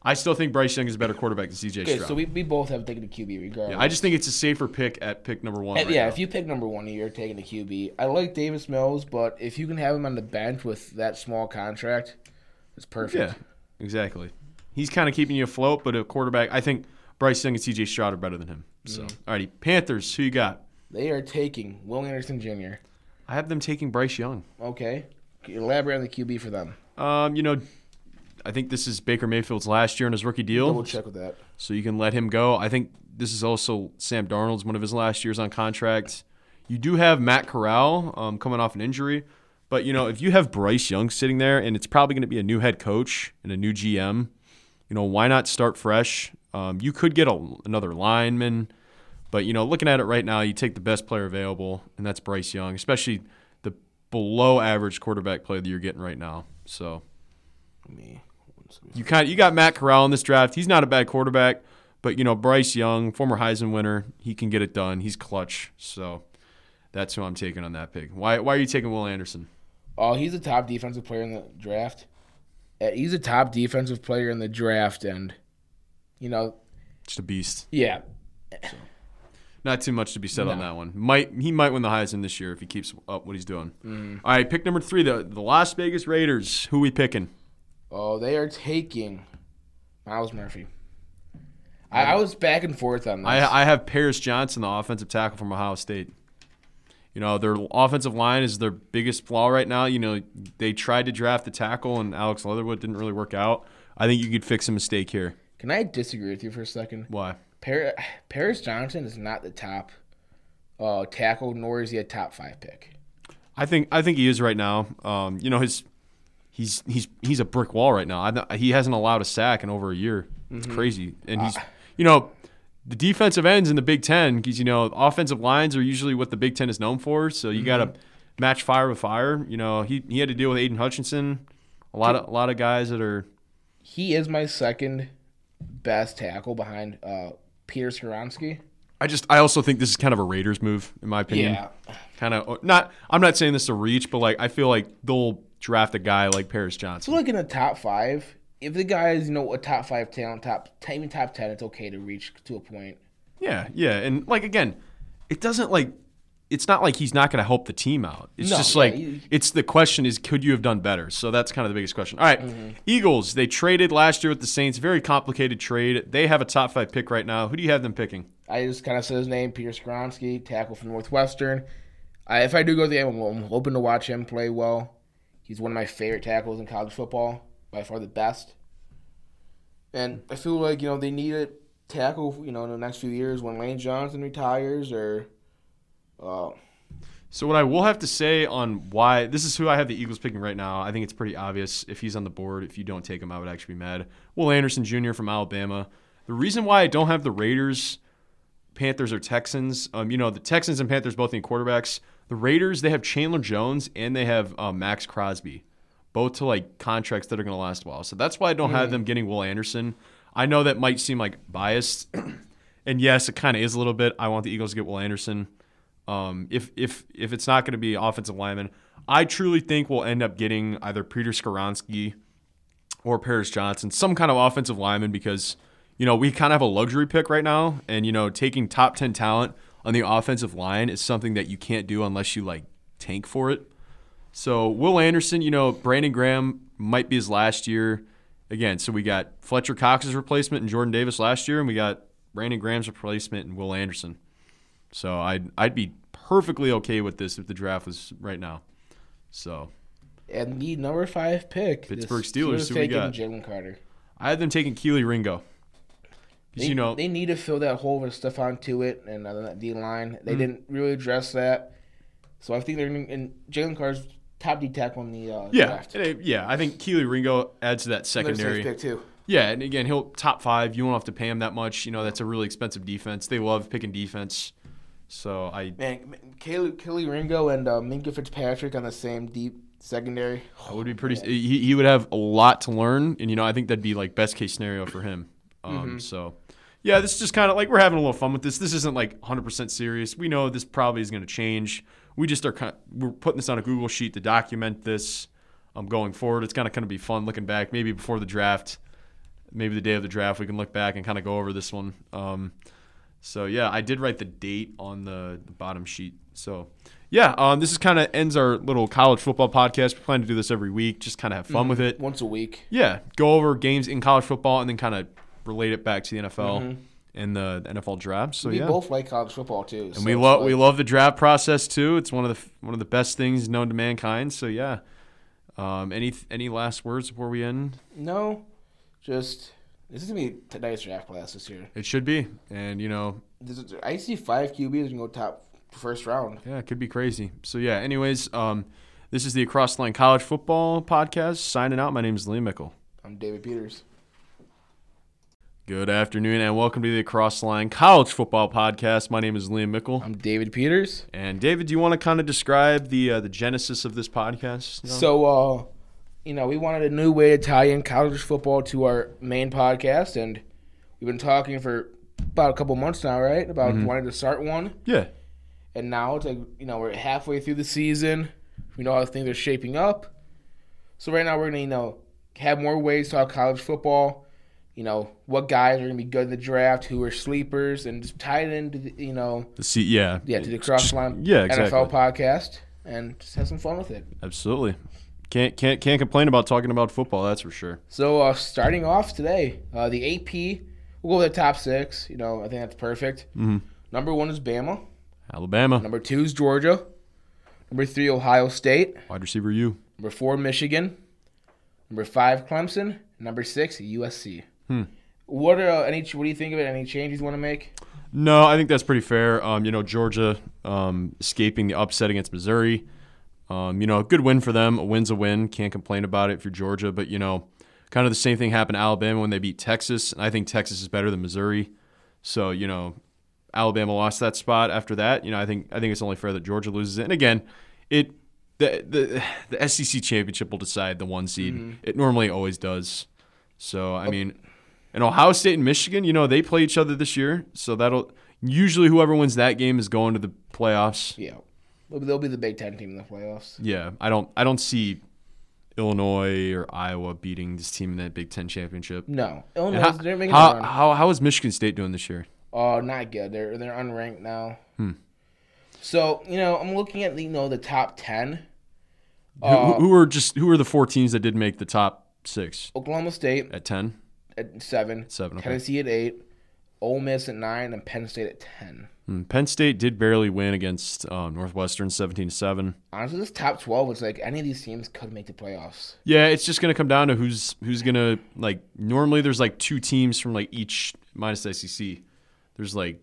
I still think Bryce Young is a better quarterback than CJ Okay, Stroud. so we, we both have taken a QB regardless. yeah, I just think it's a safer pick at pick number one. Right yeah, now. if you pick number one, you're taking a QB. I like Davis Mills, but if you can have him on the bench with that small contract, it's perfect. Yeah, exactly. He's kind of keeping you afloat, but a quarterback, I think Bryce Young and CJ Stroud are better than him. So, Mm-hmm. alrighty, Panthers, who you got? They are taking Will Anderson Jr. I have them taking Bryce Young. Okay. Elaborate on the QB for them. Um, you know, I think this is Baker Mayfield's last year in his rookie deal, Double check with that. so you can let him go. I think this is also Sam Darnold's one of his last years on contract. You do have Matt Corral um, coming off an injury, but you know if you have Bryce Young sitting there, and it's probably going to be a new head coach and a new GM, you know why not start fresh? Um, you could get a, another lineman, but you know looking at it right now, you take the best player available, and that's Bryce Young, especially below average quarterback play that you're getting right now. So Me. you kind of, you got Matt Corral in this draft. He's not a bad quarterback, but you know Bryce Young, former Heisman winner, he can get it done. He's clutch. So that's who I'm taking on that pick. Why why are you taking Will Anderson? Oh, he's a top defensive player in the draft. Uh, He's a top defensive player in the draft, and you know, Just a beast. yeah, Not too much to be said on that one. Might he might win the Heisman this year if he keeps up what he's doing. Mm. All right, pick number three, the the Las Vegas Raiders. Who we picking? Oh, they are taking Myles Murphy. I, I was back and forth on this. I I have Paris Johnson, the offensive tackle from Ohio State. You know, their offensive line is their biggest flaw right now. You know, they tried to draft the tackle and Alex Leatherwood didn't really work out. I think you could fix a mistake here. Can I disagree with you for a second? Why? Par- Paris Johnson is not the top uh, tackle, nor is he a top five pick. I think I think he is right now. Um, you know, his he's he's he's a brick wall right now. I, he hasn't allowed a sack in over a year. It's crazy, and he's you know the defensive ends in the Big Ten because you know offensive lines are usually what the Big Ten is known for. So you got to match fire with fire. You know, he he had to deal with Aidan Hutchinson, a lot of a lot of guys that are He is my second best tackle behind uh, Peter Skoronski. I just I also think this is kind of a Raiders move in my opinion. Yeah. Kind of oh, not I'm not saying this to reach, but like I feel like they'll draft a guy like Paris Johnson. So like in the top five, if the guy is you know a top five talent, top even top ten, it's okay to reach to a point. Yeah, yeah, and like again, it doesn't like it's not like he's not going to help the team out. It's No, just yeah, like you- it's the question is could you have done better? So that's kind of the biggest question. All right, Mm-hmm. Eagles, they traded last year with the Saints, very complicated trade. They have a top 5 pick right now. Who do you have them picking? I just kind of said his name, Peter Skoronski, tackle from Northwestern. I, if I do go to the game, I'm hoping to watch him play well. He's one of my favorite tackles in college football, by far the best. And I feel like you know they need a tackle, you know, in the next few years when Lane Johnson retires or. Uh, So what I will have to say on why this is who I have the Eagles picking right now. I think it's pretty obvious if he's on the board. If you don't take him, I would actually be mad. Will Anderson Jr. from Alabama. The reason why I don't have the Raiders, Panthers, or Texans, um, you know, the Texans and Panthers both need quarterbacks. The Raiders they have Chandler Jones and they have uh, Maxx Crosby, both to like contracts that are going to last a while. So that's why I don't have them getting Will Anderson. I know that might seem like biased, and yes, it kind of is a little bit. I want the Eagles to get Will Anderson. Um, if if if it's not going to be offensive lineman, I truly think we'll end up getting either Peter Skoronski or Paris Johnson, some kind of offensive lineman, because you know we kind of have a luxury pick right now, and you know taking top ten talent on the offensive line is something that you can't do unless you like tank for it. So Will Anderson, you know Brandon Graham might be his last year again. So we got Fletcher Cox's replacement and Jordan Davis last year, and we got Brandon Graham's replacement and Will Anderson. So I'd I'd be perfectly okay with this if the draft was right now. So and the number five pick, Pittsburgh Steelers, who we got? Jalen Carter. I had them taking Kelee Ringo. They, you know, they need to fill that hole with Stephon Tuitt and uh, that D line. They didn't really address that, so I think they're in, Jalen Carter's top D tackle in the uh, yeah, draft. it- yeah. I think Kelee Ringo adds to that secondary. pick too. Yeah, and again, he'll top five. You won't have to pay him that much. You know, that's a really expensive defense. They love picking defense. So I Man, Kelee, Kelee Ringo and uh, Minkah Fitzpatrick on the same deep secondary. I would be pretty. He, he would have a lot to learn, and you know I think that'd be like best case scenario for him. Um, So, yeah, this is just kind of like we're having a little fun with this. This isn't like 100 percent serious. We know this probably is going to change. We just are kind. Of, we're putting this on a Google sheet to document this. Um, going forward, it's kind of going to be fun looking back. Maybe before the draft, maybe the day of the draft, we can look back and kind of go over this one. Um, so yeah, I did write the date on the, the bottom sheet. So yeah, um, this is kind of ends our little college football podcast. We plan to do this every week, just kind of have fun with it. Once a week. Yeah, go over games in college football and then kind of relate it back to the NFL and the, NFL draft. So We yeah, both like college football too. and we love we love the draft process too. It's one of the one of the best things known to mankind. So yeah, um, any any last words before we end? No, just this is gonna be tonight's draft class this year. It should be, and you know, This is, I see five QBs can go top first round. Yeah, it could be crazy. So yeah, anyways, um, this is the Across the Line College Football Podcast. Signing out. My name is Liam Mickle. I'm David Peters. Good afternoon, and welcome to the Across the Line College Football Podcast. My name is Liam Mickle. I'm David Peters. And David, do you want to kind of describe the uh, the genesis of this podcast? No? So, uh, you know, we wanted a new way to tie in college football to our main podcast, and we've been talking for about a couple months now, right? About mm-hmm. wanting to start one, yeah, and now it's like you know we're halfway through the season. We know how things are shaping up. So right now we're gonna you know have more ways to talk college football. You know what guys are gonna be good in the draft, who are sleepers, and just tie it into the, you know the C- yeah, yeah to the cross line yeah, exactly. NFL podcast, and just have some fun with it. Absolutely. Can't can't can't complain about talking about football. That's for sure. So uh, starting off today, uh, the AP, we'll go with the top six. You know, I think that's perfect. Mhm. Number one is Bama. Alabama Number two is Georgia. Number three, Ohio State. wide receiver U. Number four, Michigan. Number five, Clemson. Number six, USC. Hmm. What are uh, any? What do you think of it? Any changes you want to make? No, I think that's pretty fair. Um, you know, Georgia um, escaping the upset against Missouri. Um, you know, a good win for them. A win's a win. Can't complain about it if you're Georgia. But, you know, kind of the same thing happened to Alabama when they beat Texas. And I think Texas is better than Missouri. So, you know, Alabama lost that spot after that. You know, I think I think it's only fair that Georgia loses it. And again, it the the, the SEC championship will decide the one seed. It normally always does. So, I mean, and Ohio State and Michigan, you know, they play each other this year. So that'll usually whoever wins that game is going to the playoffs. Yeah, they'll, be the Big Ten team in the playoffs. Yeah, I don't I don't see Illinois or Iowa beating this team in that Big Ten championship. No, Illinois. how, they're making how, how, how is Michigan State doing this year? Oh, not good. They're they're unranked now. Hmm. So you know, I'm looking at the, you know the top ten. Who, Uh, who are just who are the four teams that did make the top six Oklahoma State at ten? at seven, Seven. Okay. Tennessee at eight, Ole Miss at nine, and Penn State at ten. Hmm, Penn State did barely win against um, Northwestern, seventeen to seven. Honestly, this top twelve is like any of these teams could make the playoffs. Yeah, it's just gonna come down to who's who's gonna like. Normally, there's like two teams from like each minus the SEC. There's like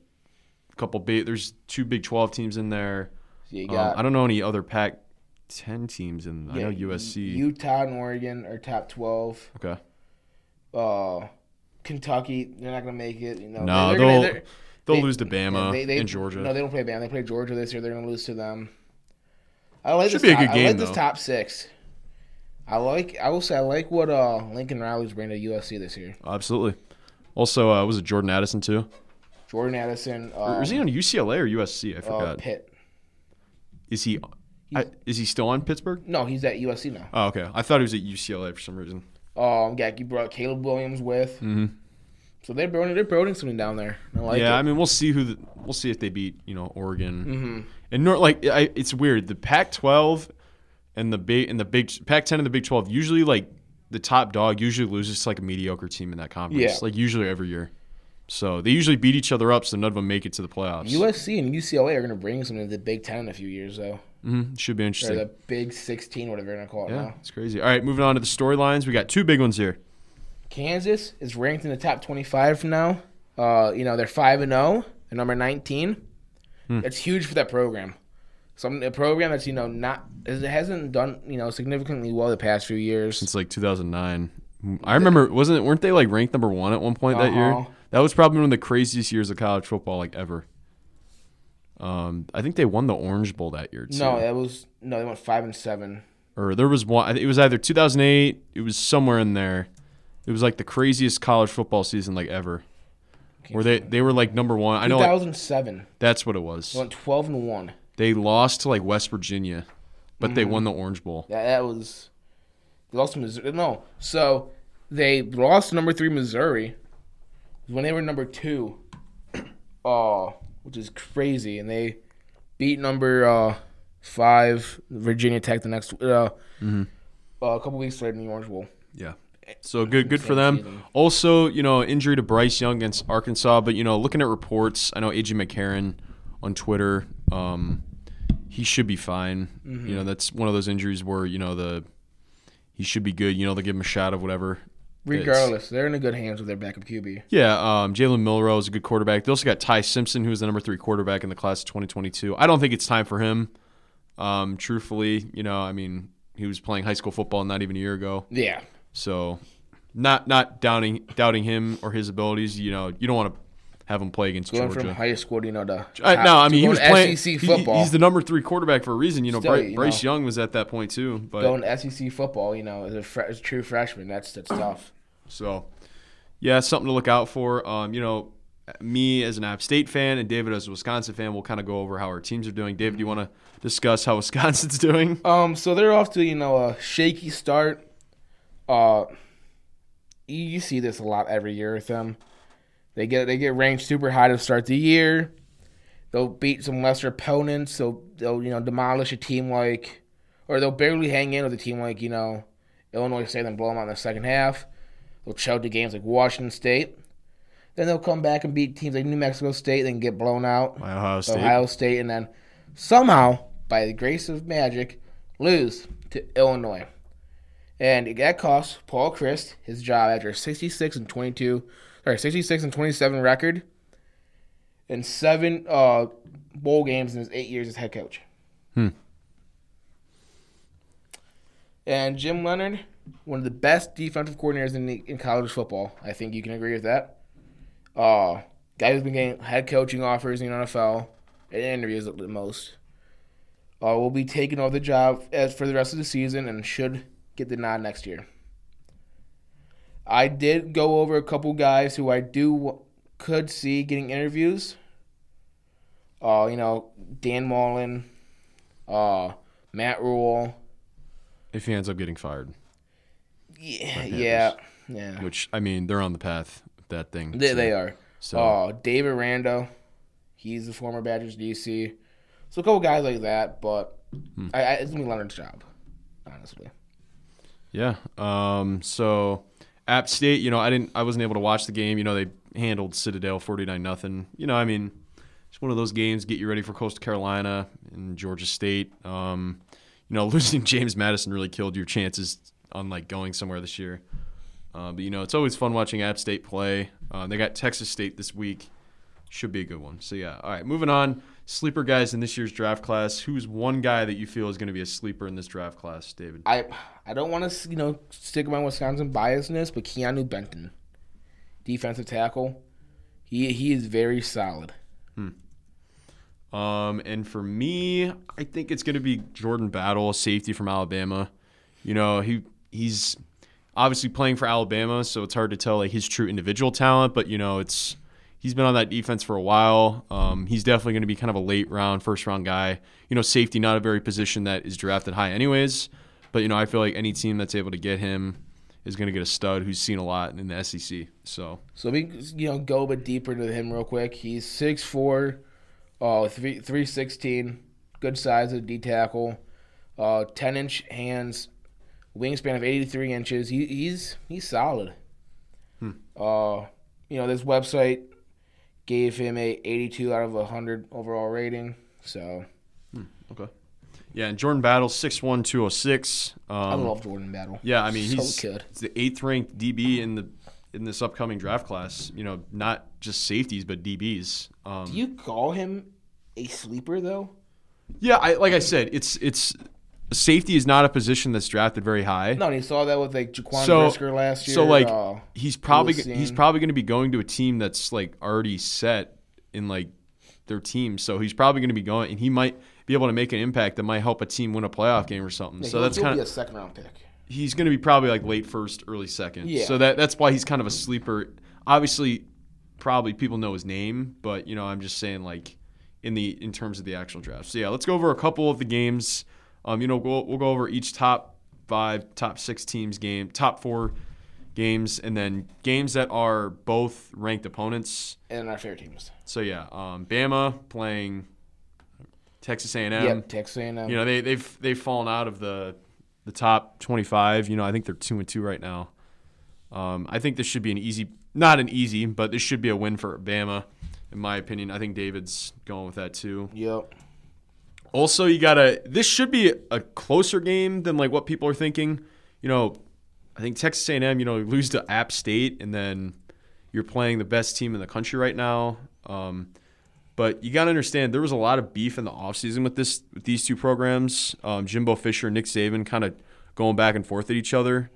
a couple big. There's two Big Twelve teams in there. So you Um, I don't know any other Pac ten teams in. I yeah, know USC. Utah, and Oregon are top twelve. okay. Uh, Kentucky, they're not gonna make it. You know, No, they're they'll gonna, they'll they- lose to Bama yeah, they- they- and Georgia. No, they don't play Bama. They play Georgia this year. They're gonna lose to them. I like Should this be a top, good I game, like this top six. I like. I will say I like what uh Lincoln Riley's bringing to USC this year. Absolutely. Also, uh, was it Jordan Addison too? Jordan Addison. Uh, is he on UCLA or USC? I uh, forgot. Pitt. is he? I, is he still on Pittsburgh? No, he's at USC now. Oh, okay. I thought he was at UCLA for some reason. Um, yeah, you brought Caleb Williams with. hmm So they're building. They're building something down there. I like yeah, it. I mean, we'll see who. The, we'll see if they beat you know Oregon hmm and nor like I, it's weird. The Pac-12 and the big and the big Pac-10 and the Big 12 usually like the top dog usually loses to like a mediocre team in that conference. Yeah. Like usually every year. So they usually beat each other up, so none of them make it to the playoffs. USC and UCLA are going to bring something to the Big Ten in a few years, though. hmm Should be Or interesting. the Big 16, whatever they're going to call it Yeah, now. it's crazy. All right, moving on to the storylines. We got two big ones here. Kansas is ranked in the top 25 now. Uh, you know, they're 5 and 0. They're number 19. Hmm. That's huge for that program. Some a program that's, you know, not it hasn't done, you know, significantly well the past few years. Since like 2009. I remember, wasn't it? Weren't they like ranked number one at one point that year? Uh-huh. That was probably one of the craziest years of college football like ever. Um, I think they won the Orange Bowl that year too. No, that was no. They went five and seven. or there was one. It was either 2008. It was somewhere in there. It was like the craziest college football season like ever, where they they were like number one. I know like, 2007. that's what it was. They went 12 and one. They lost to like West Virginia, but Mm-hmm. they won the Orange Bowl. Yeah, that was they lost to Missouri. No, so they lost to number three Missouri when they were number two. Uh, which is crazy, and they beat number uh, five Virginia Tech the next uh, Mm-hmm. uh, a couple weeks later in the Orange Bowl. Yeah. So good, good for them. Also, you know, injury to Bryce Young against Arkansas, but you know, looking at reports, I know AJ McCarron on Twitter, um, he should be fine. Mm-hmm. You know, that's one of those injuries where you know the he should be good. You know, they'll give him a shot of whatever. Regardless, they're in good hands with their backup QB. Yeah, um, Jalen Milroe is a good quarterback. They also got Ty Simpson, who is the number three quarterback in the class of 2022. I don't think it's time for him. Um, truthfully, you know, I mean, he was playing high school football not even a year ago. Yeah, So, not not doubting doubting him or his abilities. You know, you don't want to have him play against going Georgia. from high school, you know, to I, no, I mean he was playing SEC he- he's the number three quarterback for a reason. You know, Still, Bryce, you Bryce know. Young was at that point too. But going to SEC football, you know, as a, fre- as a true freshman. That's that's tough. So, yeah, something to look out for. Um, you know, me as an App State fan and David as a Wisconsin fan, we'll kind of go over how our teams are doing. David, do you want to discuss how Wisconsin's doing? Um, so they're off to you know a shaky start. Uh, you, you see this a lot every year with them. They get they get ranked super high to start the year. They'll beat some lesser opponents. They'll they'll you know demolish a team like, or they'll barely hang in with a team like you know Illinois State, then blow them out in the second half. They'll choke the games like Washington State. Then they'll come back and beat teams like New Mexico State, then get blown out. Ohio State. Ohio State, and then somehow, by the grace of magic, lose to Illinois. And that cost Paul Chryst his job after a 66 and 22, sorry, 66 and 27 record, and seven uh, bowl games in his eight years as head coach. Hmm. And Jim Leonhard, one of the best defensive coordinators in the, in college football. I think you can agree with that. Uh, guy who's been getting head coaching offers in the NFL and interviews at the most. Uh, will be taking over the job as for the rest of the season and should get the nod next year. I did go over a couple guys who I do could see getting interviews. Uh, you know, Dan Mullen, uh, Matt Rhule. if he ends up getting fired, Yeah, yeah, yeah. which I mean they're on the path that thing. They, so- they are. So Uh, Dave Aranda, he's the former Badgers DC. So a couple guys like that, but Hmm. I, I, it's gonna be Leonhard's job, honestly. Yeah. Um, so App State, you know, I didn't I wasn't able to watch the game. You know, they handled Citadel 49 nothing. You know, I mean, it's one of those games get you ready for Coastal Carolina and Georgia State. Um, you know, losing James Madison really killed your chances on like going somewhere this year. Uh, but you know, it's always fun watching App State play. Uh, they got Texas State this week. Should be a good one. So yeah. All right, moving on. Sleeper guys in this year's draft class. Who's one guy that you feel is going to be a sleeper in this draft class, David? I I don't want to you know stick my Wisconsin biasness, but Keanu Benton, defensive tackle, he he is very solid. Hmm. Um, and for me, I think it's going to be Jordan Battle, safety from Alabama. You know, he he's obviously playing for Alabama, so it's hard to tell like his true individual talent. But you know, it's he's been on that defense for a while. Um, he's definitely going to be kind of a late round, first round guy. You know, safety not a very position that is drafted high, anyways. But you know, I feel like any team that's able to get him is going to get a stud who's seen a lot in the SEC. So So we you know go a bit deeper into him real quick. He's six four, uh, three three sixteen, good size of D tackle, uh, ten inch hands, wingspan of eighty three inches. He, he's he's solid. Hmm. Uh, you know this website gave him a eighty two out of hundred overall rating. So okay, yeah, and Jordan Battle six one two zero six. Um, I love Jordan Battle. Yeah, I mean So he's, good. he's the eighth ranked DB in the in this upcoming draft class. You know, not just safeties but DBs. Um, Do you call him a sleeper though? yeah, I, like I said, it's it's safety is not a position that's drafted very high. No, and you saw that with like Jaquan So- Brisker last year. so like uh, he's probably he's probably going to be going to a team that's like already set in like their team. So he's probably going to be going, and he might be able to make an impact that might help a team win a playoff game or something. Yeah, so that's kind of a second round pick. he's going to be probably like late first, early second. Yeah. So that that's why he's kind of a sleeper. Obviously, probably people know his name, but you know, I'm just saying like in the in terms of the actual draft. So yeah, let's go over a couple of the games. Um, you know, we'll, we'll go over each top five, top six teams game, top four games, and then games that are both ranked opponents. And our favorite teams. So yeah, um, Bama playing Texas A&M. yep, Texas A&M. You know, they they've they've fallen out of the the top 25. You know, I think they're two and two right now. Um, I think this should be an easy, not an easy, but this should be a win for Bama, in my opinion. I think David's going with that too. Yep. Also, you gotta. This should be a closer game than like what people are thinking. You know, I think Texas A&M. You know, lose to App State, and then you're playing the best team in the country right now. Um, but you gotta understand there was a lot of beef in the offseason with this with these two programs. Um, Jimbo Fisher and Nick Saban kind of going back and forth at each other.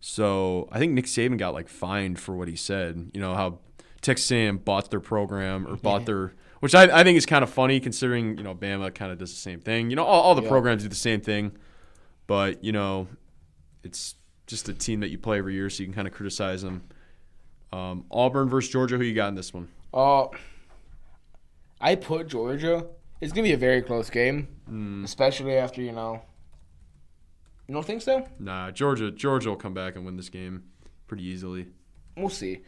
So I think Nick Saban got like fined for what he said. You know how Texas A&M bought their program or bought their, which I, I think is kind of funny considering you know Bama kind of does the same thing. You know all, all the Yeah. programs do the same thing, but you know it's just a team that you play every year, so you can kind of criticize them. Um, Auburn versus Georgia, who you got in this one? Uh, I put Georgia. It's gonna be a very close game, Hmm. especially after you know. You don't think so? Nah, Georgia. Georgia will come back and win this game pretty easily. We'll see.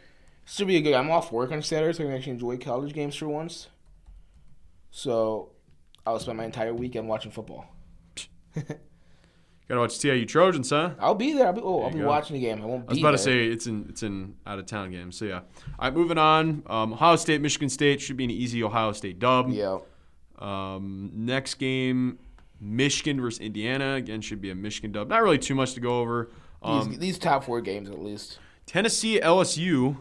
Should be a good. I'm off work on Saturday, so I can actually enjoy college games for once. So, I'll spend my entire weekend watching football. Got to watch TIU Trojans, huh? I'll be there. I'll be. Oh, I'll be go. watching the game. I won't I was about there. to say it's in it's in out of town game. So yeah. All right, moving on. Um, Ohio State, Michigan State should be an easy Ohio State dub. Yeah. Um, next game, Michigan versus Indiana again should be a Michigan dub. Not really too much to go over. These, Um, these top four games at least. Tennessee, LSU,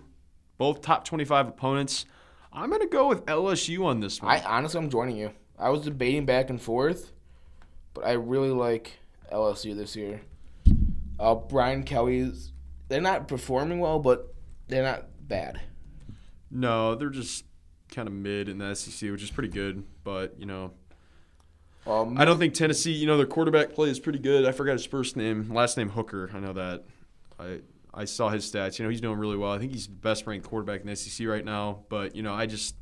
both top twenty-five opponents. I'm gonna go with LSU on this one. I honestly, I'm joining you. I was debating back and forth, but I really like LSU this year. Uh, Brian Kelly's. They're not performing well, but they're not bad. no, they're just kind of mid in the SEC, which is pretty good. But you know, Um, I don't think Tennessee. You know, their quarterback play is pretty good. I forgot his first name, last name Hooker. I know that. I I saw his stats. You know, he's doing really well. I think he's the best ranked quarterback in the SEC right now. But you know, I just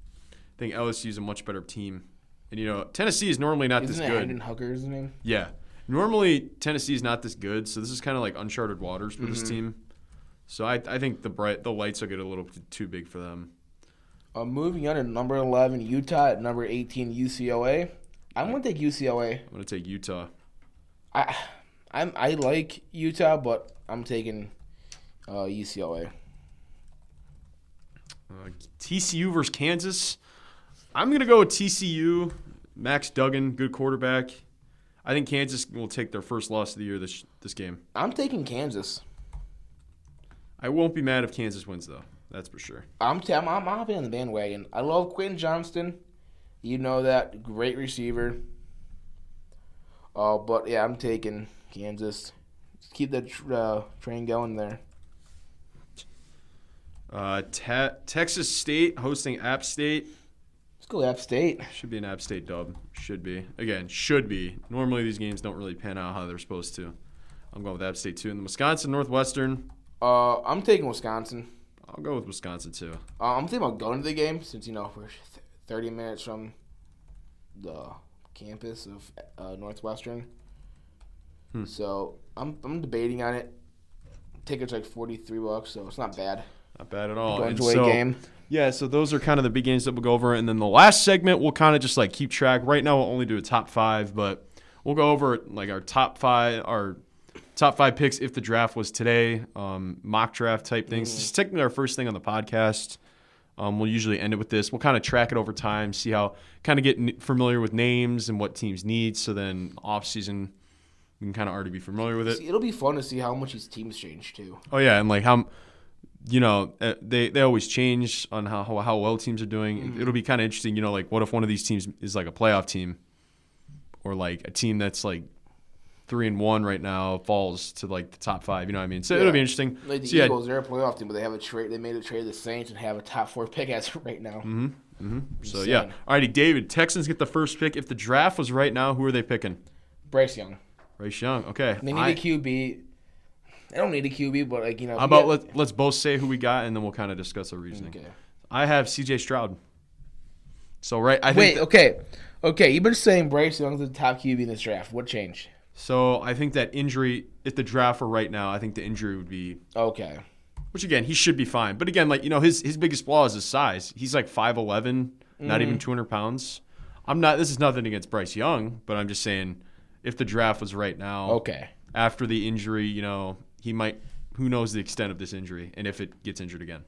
think LSU is a much better team. And you know, Tennessee is normally not isn't this good. Hendon Hooker is his name? Yeah, normally Tennessee is not this good. So this is kind of like uncharted waters for Mm-hmm. this team. So I I think the bright the lights will get a little too big for them. Uh, moving on to number 11, Utah. At number 18, UCLA. I'm gonna take UCLA. I'm gonna take Utah. I, I'm I like Utah, but I'm taking uh, UCLA. Uh, TCU versus Kansas. I'm gonna go with TCU. Max Duggan, good quarterback. I think Kansas will take their first loss of the year this this game. I'm taking Kansas. I won't be mad if Kansas wins though. That's for sure. I'm t- I'm, I'm hopping on the bandwagon. I love Quentin Johnston. You know that great receiver. Uh, but yeah, I'm taking Kansas. Keep that tr- uh, train going there. Uh, te- Texas State hosting App State. Let's go App State. Should be an App State dub. Should be. Again, should be. Normally these games don't really pan out how they're supposed to. I'm going with App State too. And the Wisconsin Northwestern. Uh, I'm taking Wisconsin. I'll go with Wisconsin too. Uh, I'm thinking about going to the game since you know we're th- 30 minutes from the campus of uh, Northwestern. Hmm. So I'm I'm debating on it. Tickets like 43 bucks, so it's not bad. Not bad at all. Go And enjoy so- a game. Yeah, so those are kind of the big games that we'll go over. And then the last segment, we'll kind of just like keep track. Right now, we'll only do a top five, but we'll go over like our top five, our top five picks if the draft was today, um, mock draft type things. Just technically our first thing on the podcast. Um, we'll usually end it with this. We'll kind of track it over time, see how, kind of get familiar with names and what teams need. So then off season, we can kind of already be familiar with it. It'll be fun to see how much these teams change too. Oh yeah, and like how, you know, uh, they they always change on how how, how well teams are doing. Mm-hmm. It'll be kind of interesting. You know, like what if one of these teams is like a playoff team, or like a team that's like three and one right now falls to like the top five. You know what I mean? So it'll be interesting. Like the So, yeah, Eagles, they're a playoff team, but they have a trade. They made a trade to the Saints and have a top four pick as of right now. Mm-hmm. So Insane. yeah. Alrighty, David. Texans get the first pick. If the draft was right now, who are they picking? Bryce Young. Bryce Young. Okay. They need I- a QB. They don't need a QB, but like you know. how about let, let's both say who we got, and then we'll kind of discuss our reasoning. Okay. I have C.J. Stroud. So right, I Wait. think Okay. Okay. You've been saying Bryce Young's the top QB in this draft. What changed? so. I think that injury, if the draft were right now, I think the injury would be Okay. Which again, he should be fine. But again, like you know, his his biggest flaw is his size. He's like 5'11", not Mm-hmm. even two hundred pounds. I'm not. This is nothing against Bryce Young, but I'm just saying, if the draft was right now, Okay. after the injury, you know, he might. Who knows the extent of this injury and if it gets injured again?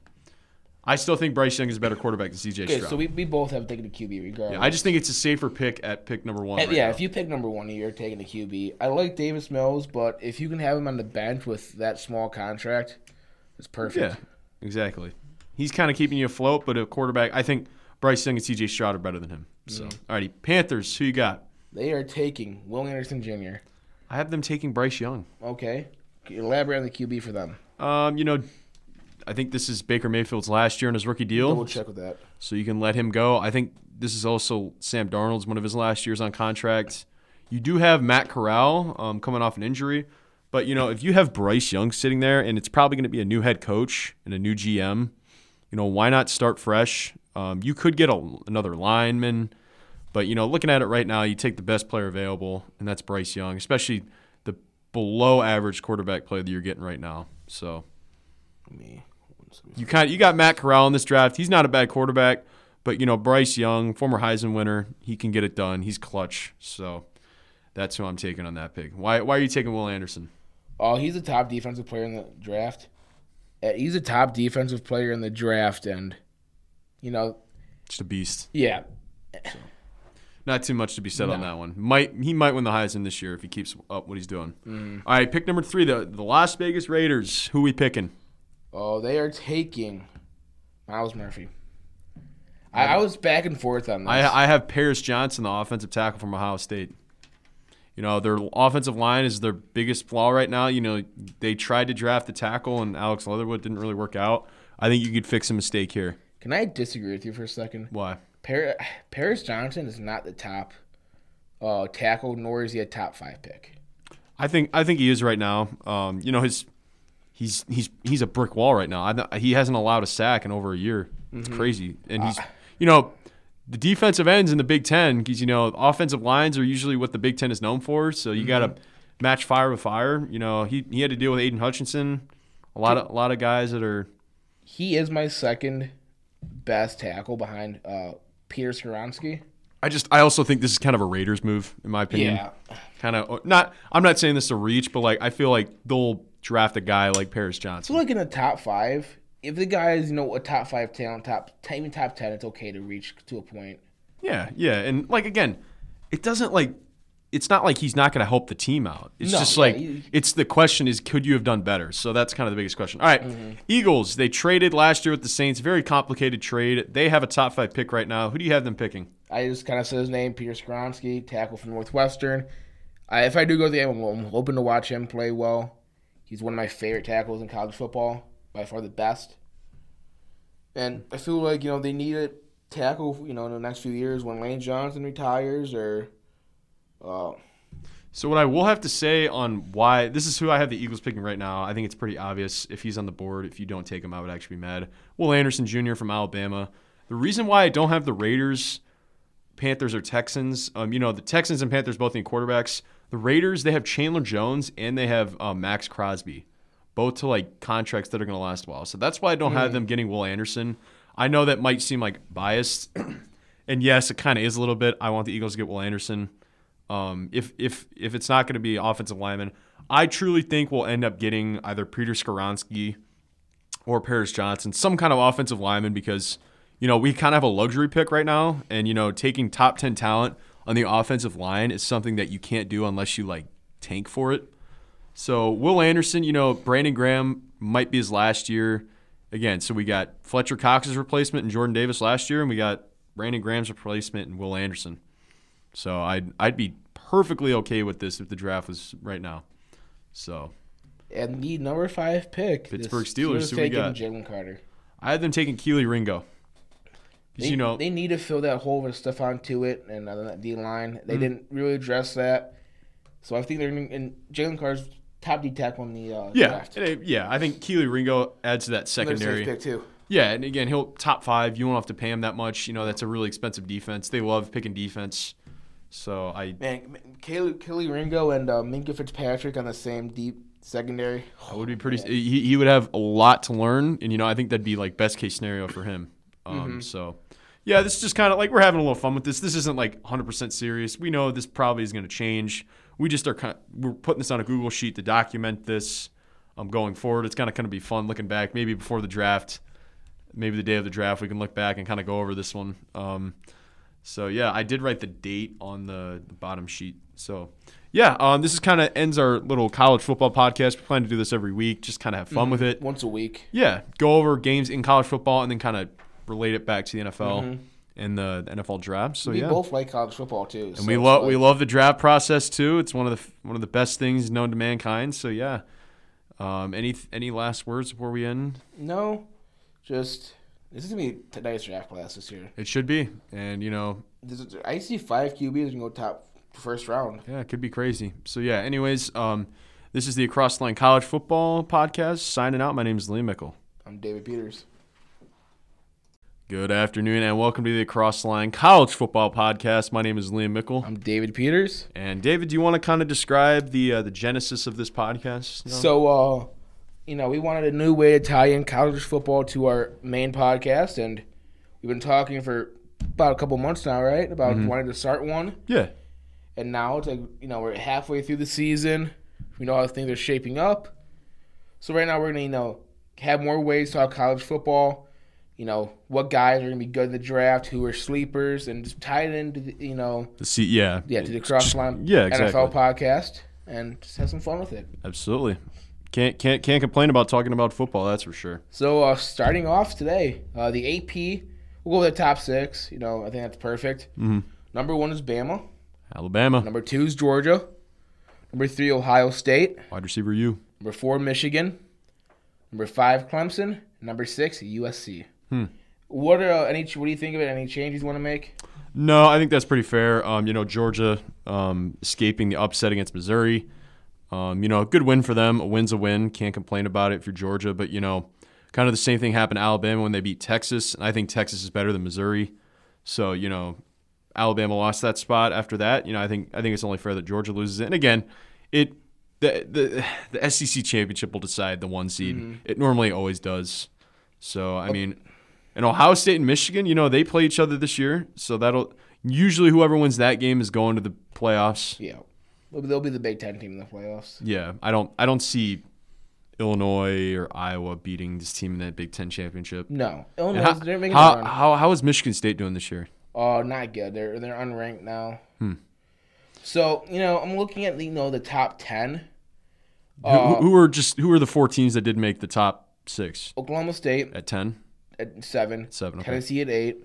I still think Bryce Young is a better quarterback than CJ Okay. Stroud. So we, we both have taken a QB regardless. yeah, I just think it's a safer pick at pick number one. Right yeah, now. if you pick number one, you're taking a QB. I like Davis Mills, but if you can have him on the bench with that small contract, it's perfect. yeah, exactly. He's kind of keeping you afloat, but a quarterback, I think Bryce Young and CJ Stroud are better than him. So, Mm-hmm. alrighty, Panthers. Who you got? They are taking Will Anderson Jr. I have them taking Bryce Young. Okay. Elaborate on the QB for them. Um, you know, I think this is Baker Mayfield's last year in his rookie deal, Double check with that. so you can let him go. I think this is also Sam Darnold's one of his last years on contract. You do have Matt Corral um, coming off an injury, but you know if you have Bryce Young sitting there, and it's probably going to be a new head coach and a new GM, you know why not start fresh? Um, you could get a, another lineman, but you know looking at it right now, you take the best player available, and that's Bryce Young, especially below average quarterback play that you're getting right now. So. Me. You kind you got Matt Corral in this draft. He's not a bad quarterback, but you know Bryce Young, former Heisman winner, he can get it done. He's clutch. So that's who I'm taking on that pick. Why why are you taking Will Anderson? Oh, he's a top defensive player in the draft. Uh, He's a top defensive player in the draft, and you know, Just a beast. yeah, Not too much to be said on that one. Might he might win the Heisman this year if he keeps up what he's doing. Mm-hmm. All right, pick number three, the the Las Vegas Raiders. Who we picking? Oh, they are taking Myles Murphy. I, I was back and forth on this. I I have Paris Johnson, the offensive tackle from Ohio State. You know, their offensive line is their biggest flaw right now. You know, they tried to draft the tackle and Alex Leatherwood didn't really work out. I think you could fix a mistake here. Can I disagree with you for a second? Why? Par- Paris Johnson is not the top uh, tackle, nor is he a top five pick. I think I think he is right now. Um, you know, his he's he's he's a brick wall right now. I, he hasn't allowed a sack in over a year. It's crazy, and he's you know the defensive ends in the Big Ten because you know offensive lines are usually what the Big Ten is known for. So you got to match fire with fire. You know, he he had to deal with Aidan Hutchinson, a lot of a lot of guys that are He is my second best tackle behind uh, Peter Skoronski. I just I also think this is kind of a Raiders move in my opinion. Yeah. Kind of oh, not I'm not saying this to reach, but like I feel like they'll draft a guy like Paris Johnson. So like in the top five, if the guy is you know a top five talent, top even top ten, it's okay to reach to a point. Yeah, yeah, and like again, it doesn't like it's not like he's not going to help the team out. It's No, just yeah, like he- it's the question is could you have done better? So that's kind of the biggest question. All right, Mm-hmm. Eagles, they traded last year with the Saints, very complicated trade. They have a top 5 pick right now. Who do you have them picking? I just kind of said his name, Peter Skoronski, tackle from Northwestern. I, if I do go to the game, I'm hoping to watch him play well. He's one of my favorite tackles in college football, by far the best. And I feel like you know they need a tackle, you know, in the next few years when Lane Johnson retires or. Uh, So what I will have to say on why this is who I have the Eagles picking right now. I think it's pretty obvious if he's on the board. If you don't take him, I would actually be mad. Will Anderson Jr. from Alabama. The reason why I don't have the Raiders, Panthers, or Texans, um, you know, the Texans and Panthers both need quarterbacks. The Raiders they have Chandler Jones and they have uh, Maxx Crosby, both to like contracts that are going to last a while. So that's why I don't have them getting Will Anderson. I know that might seem like biased, and yes, it kind of is a little bit. I want the Eagles to get Will Anderson. Um, if if if it's not going to be offensive lineman, I truly think we'll end up getting either Peter Skoronski or Paris Johnson, some kind of offensive lineman, because you know we kind of have a luxury pick right now, and you know taking top ten talent on the offensive line is something that you can't do unless you like tank for it. So Will Anderson, you know Brandon Graham might be his last year again. So we got Fletcher Cox's replacement and Jordan Davis last year, and we got Brandon Graham's replacement and Will Anderson. So I'd I'd be perfectly okay with this if the draft was right now. So And the number five pick, Pittsburgh Steelers, who we taking got? Jalen Carter. I had them taking Kelee Ringo. They, you know, they need to fill that hole with Stephon Tuitt and uh, that D line. Mm-hmm. They didn't really address that, so I think they're in, and Jalen Carter's top D tackle in the uh, yeah, draft. it- yeah. I think Kelee Ringo adds to that secondary. pick too. Yeah, and again, he'll top five. You won't have to pay him that much. You know, that's a really expensive defense. They love picking defense. So I, Man, Kelee, Kelee Ringo and uh, Minkah Fitzpatrick on the same deep secondary. I would be pretty. He, he would have a lot to learn, and you know, I think that'd be like best case scenario for him. Um, So, yeah, this is just kind of like we're having a little fun with this. This isn't like 100 percent serious. We know this probably is going to change. We just are kind. we're putting this on a Google sheet to document this. Um, going forward, it's kind of going to be fun looking back. Maybe before the draft, maybe the day of the draft, we can look back and kind of go over this one. Um, so yeah, I did write the date on the, the bottom sheet. So yeah, um, this is kind of ends our little college football podcast. We plan to do this every week, just kind of have fun with it. Once a week. Yeah, go over games in college football and then kind of relate it back to the NFL and the, the NFL draft. So we yeah, both like college football too. and so we love like- we love the draft process too. It's one of the one of the best things known to mankind. So yeah, um, any any last words before we end? No, just this is gonna be a nice draft class this year. It should be, and you know This is, I see five QBs can go top first round. Yeah, it could be crazy. So yeah, anyways, um, this is the Across the Line College Football Podcast. Signing out. My name is Liam Mickle. I'm David Peters. Good afternoon and welcome to the Across the Line College Football Podcast. My name is Liam Mickle. I'm David Peters. And David, do you want to kind of describe the uh, the genesis of this podcast? No? So, uh, you know, we wanted a new way to tie in college football to our main podcast, and we've been talking for about a couple months now, right? About mm-hmm. wanting to start one, yeah, and now it's like you know we're halfway through the season. We know how things are shaping up. So right now we're gonna you know have more ways to talk college football. You know what guys are gonna be good in the draft, who are sleepers, and just tie it into the, you know the C- yeah, yeah to the cross line yeah, exactly. NFL podcast, and just have some fun with it. absolutely. Can't can't can't complain about talking about football. That's for sure. So uh, starting off today, uh, the AP, we'll go with the top six. You know, I think that's perfect. Mhm. Number one is Bama. Alabama Number two is Georgia. Number three, Ohio State. wide receiver U. Number four, Michigan. Number five, Clemson. Number six, USC. Hmm. What are uh, any? What do you think of it? Any changes you want to make? No, I think that's pretty fair. Um, you know, Georgia um, escaping the upset against Missouri. Um, you know, a good win for them. A win's a win. Can't complain about it for Georgia. But, you know, kind of the same thing happened to Alabama when they beat Texas. And I think Texas is better than Missouri. So, you know, Alabama lost that spot after that. You know, I think I think it's only fair that Georgia loses it. And again, it the the, the SEC championship will decide the one seed. It normally always does. So, I mean, and Ohio State and Michigan, you know, they play each other this year. So that'll usually whoever wins that game is going to the playoffs. Yeah, they'll, be the Big Ten team in the playoffs. Yeah, I don't I don't see Illinois or Iowa beating this team in that Big Ten championship. No, Illinois. how, they're making how, how how is Michigan State doing this year? Oh, not good. They're they're unranked now. Hmm. So you know, I'm looking at the, you know the top ten. Who, Uh, who are just who are the four teams that did make the top six Oklahoma State at ten? at seven, Seven. Okay. Tennessee at eight,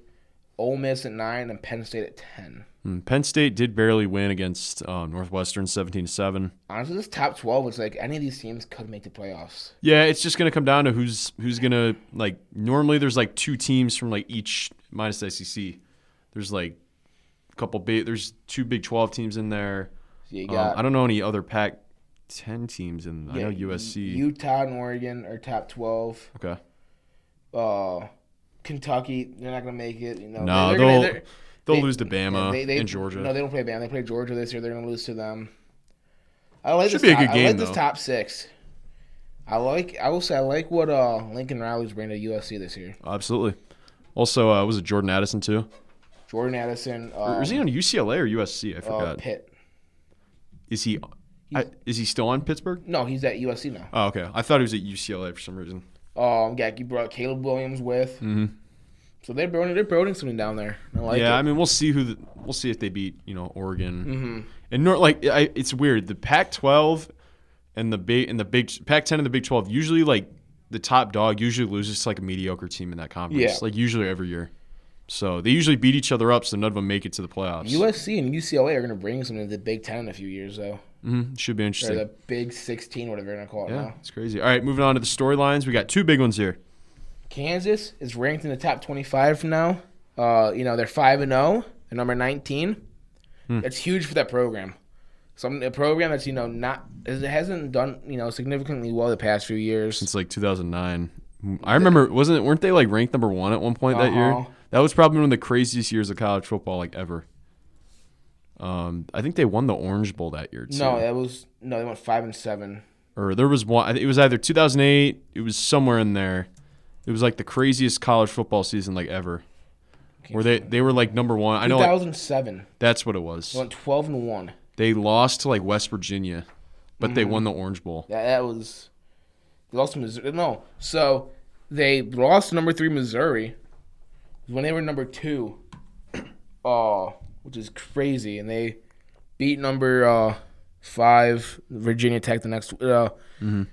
Ole Miss at nine, and Penn State at ten. Hmm, Penn State did barely win against um, Northwestern, seventeen to seven. Honestly, this top twelve is like any of these teams could make the playoffs. Yeah, it's just gonna come down to who's who's gonna like. Normally, there's like two teams from like each minus the SEC. There's like a couple big. There's two Big Twelve teams in there. So you Um, I don't know any other Pac ten teams in. I yeah, know USC. Utah, and Oregon are top twelve. okay. Uh, Kentucky, they're not gonna make it. You know, No, they're they'll gonna, they'll they- lose to Bama they, they, and Georgia. No, they don't play Bama. They play Georgia this year. They're gonna lose to them. I like Should this be a top, good I game, like this top six. I like. I will say I like what uh Lincoln Riley's bringing to USC this year. Absolutely. Also, uh, was it Jordan Addison too? Jordan Addison. Uh, is he on UCLA or USC? I uh, forgot. Pitt. is he? I, is he still on Pittsburgh? No, he's at USC now. Oh, okay. I thought he was at UCLA for some reason. Um, yeah, he brought Caleb Williams with. hmm So they're building. They're building something down there. I like yeah, it. I mean, we'll see who. The, we'll see if they beat you know Oregon hmm and nor like I, it's weird. The Pac-12 and the big and the big Pac-10 and the Big 12 usually like the top dog usually loses to like a mediocre team in that conference. Yeah. Like usually every year. So they usually beat each other up, so none of them make it to the playoffs. USC and UCLA are going to bring something to the Big Ten in a few years, though. Hmm Should be Or interesting. the Big 16, whatever you're going to call it Yeah, now. it's crazy. All right, moving on to the storylines. We got two big ones here. Kansas is ranked in the top 25 from now. Uh, you know, they're 5 and 0, they're number 19. Hmm. That's huge for that program. Some a program that's, you know, not it hasn't done, you know, significantly well the past few years. Since like 2009. I remember, wasn't it? Weren't they like ranked number one at one point that year? Uh-huh. That was probably one of the craziest years of college football like ever. Um, I think they won the Orange Bowl that year too. No, that was no, they went 5 and 7. or there was one. It was either 2008. It was somewhere in there. It was like the craziest college football season like ever. Where they they were like number one. I know like, 2007. that's what it was. They went 12 and 1. They lost to like West Virginia, but Mm-hmm. they won the Orange Bowl. Yeah, that was they lost to Missouri. No, so they lost number three Missouri when they were number two. Uh, which is crazy, and they beat number uh, five Virginia Tech the next uh, Mm-hmm.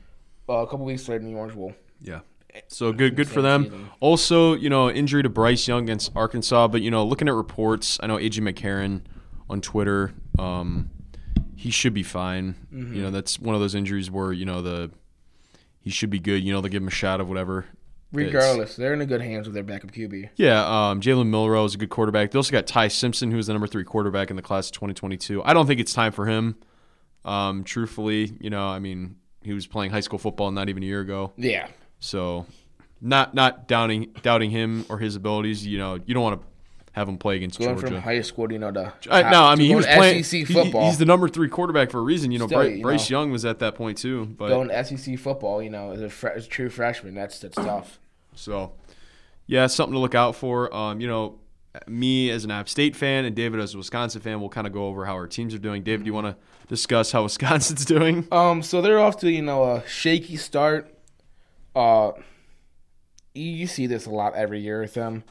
uh, a couple weeks later in the Orange Bowl. Yeah. So good, good for them. Also, you know, injury to Bryce Young against Arkansas, but you know, looking at reports, I know AJ McCarron on Twitter, um, he should be fine. Mm-hmm. You know, that's one of those injuries where you know the he should be good. You know, they'll give him a shot of whatever. Regardless, they're in a good hands with their backup QB. Yeah, um, Jalen Milroe is a good quarterback. They also got Ty Simpson, who is the number three quarterback in the class of 2022. I don't think it's time for him. Um, truthfully, you know, I mean, he was playing high school football not even a year ago. Yeah, So, not not doubting doubting him or his abilities. You know, you don't want to have him play against going Georgia. from high school, to, you know, to I, no, I mean he was playing SEC he- football. he's the number three quarterback for a reason. You know, Still, Bryce, you Bryce know. Young was at that point too. But going SEC football. You know, as a, fre- as a true freshman, that's that's tough. so, yeah, something to look out for. Um, you know, me as an App State fan and David as a Wisconsin fan, we'll kind of go over how our teams are doing. David, do you want to discuss how Wisconsin's doing? Um, so they're off to you know a shaky start. Uh, you see this a lot every year with them.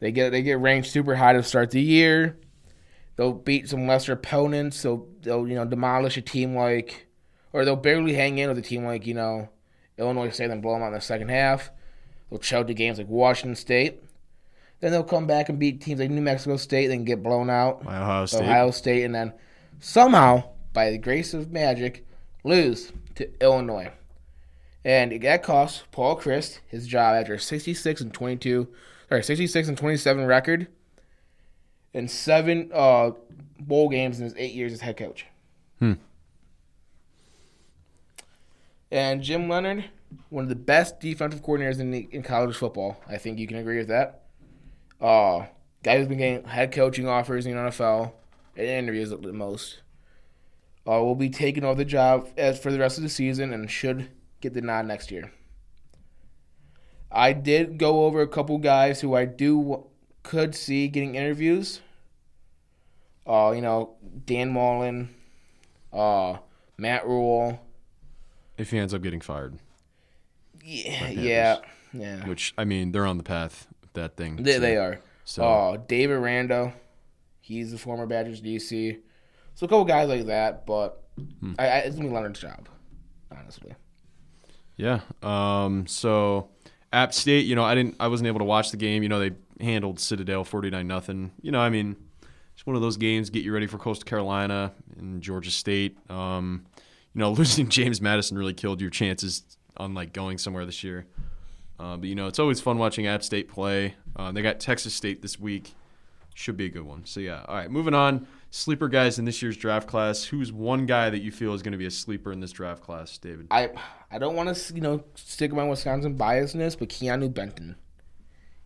They get they get ranked super high to start the year. They'll beat some lesser opponents. They'll they'll you know demolish a team like, or they'll barely hang in with a team like you know Illinois State, then blow them out in the second half. They'll choke the games like Washington State. Then they'll come back and beat teams like New Mexico State, then get blown out. Ohio State. Ohio State, and then somehow, by the grace of magic, lose to Illinois. And that cost Paul Chryst his job after 66 and 22, or 66 and 27 record, and seven uh, bowl games in his eight years as head coach. Hmm. And Jim Leonhard, one of the best defensive coordinators in, the, in college football. I think you can agree with that. Uh, guy who's been getting head coaching offers in the NFL and interviews at the most. Uh, will be taking over the job as for the rest of the season and should get the nod next year. I did go over a couple guys who I do could see getting interviews. Uh, you know, Dan Mullen, uh, Matt Rhule. if he ends up getting fired, Yeah, yeah, yeah. which I mean they're on the path that thing. They, so- they are. So Uh, Dave Aranda, he's the former Badgers DC. So a couple guys like that, but Hmm. I, I, it's gonna be Leonhard's job, honestly. Yeah. Um, so App State, you know, I didn't I wasn't able to watch the game. You know, they handled Citadel 49 nothing. You know, I mean, it's one of those games get you ready for Coastal Carolina and Georgia State. Um, you know, losing James Madison really killed your chances on like going somewhere this year. Uh, but you know, it's always fun watching App State play. Uh, they got Texas State this week. Should be a good one. So yeah. All right, moving on. Sleeper guys in this year's draft class. Who's one guy that you feel is going to be a sleeper in this draft class, David? I I don't want to you know stick my Wisconsin biasness, but Keanu Benton,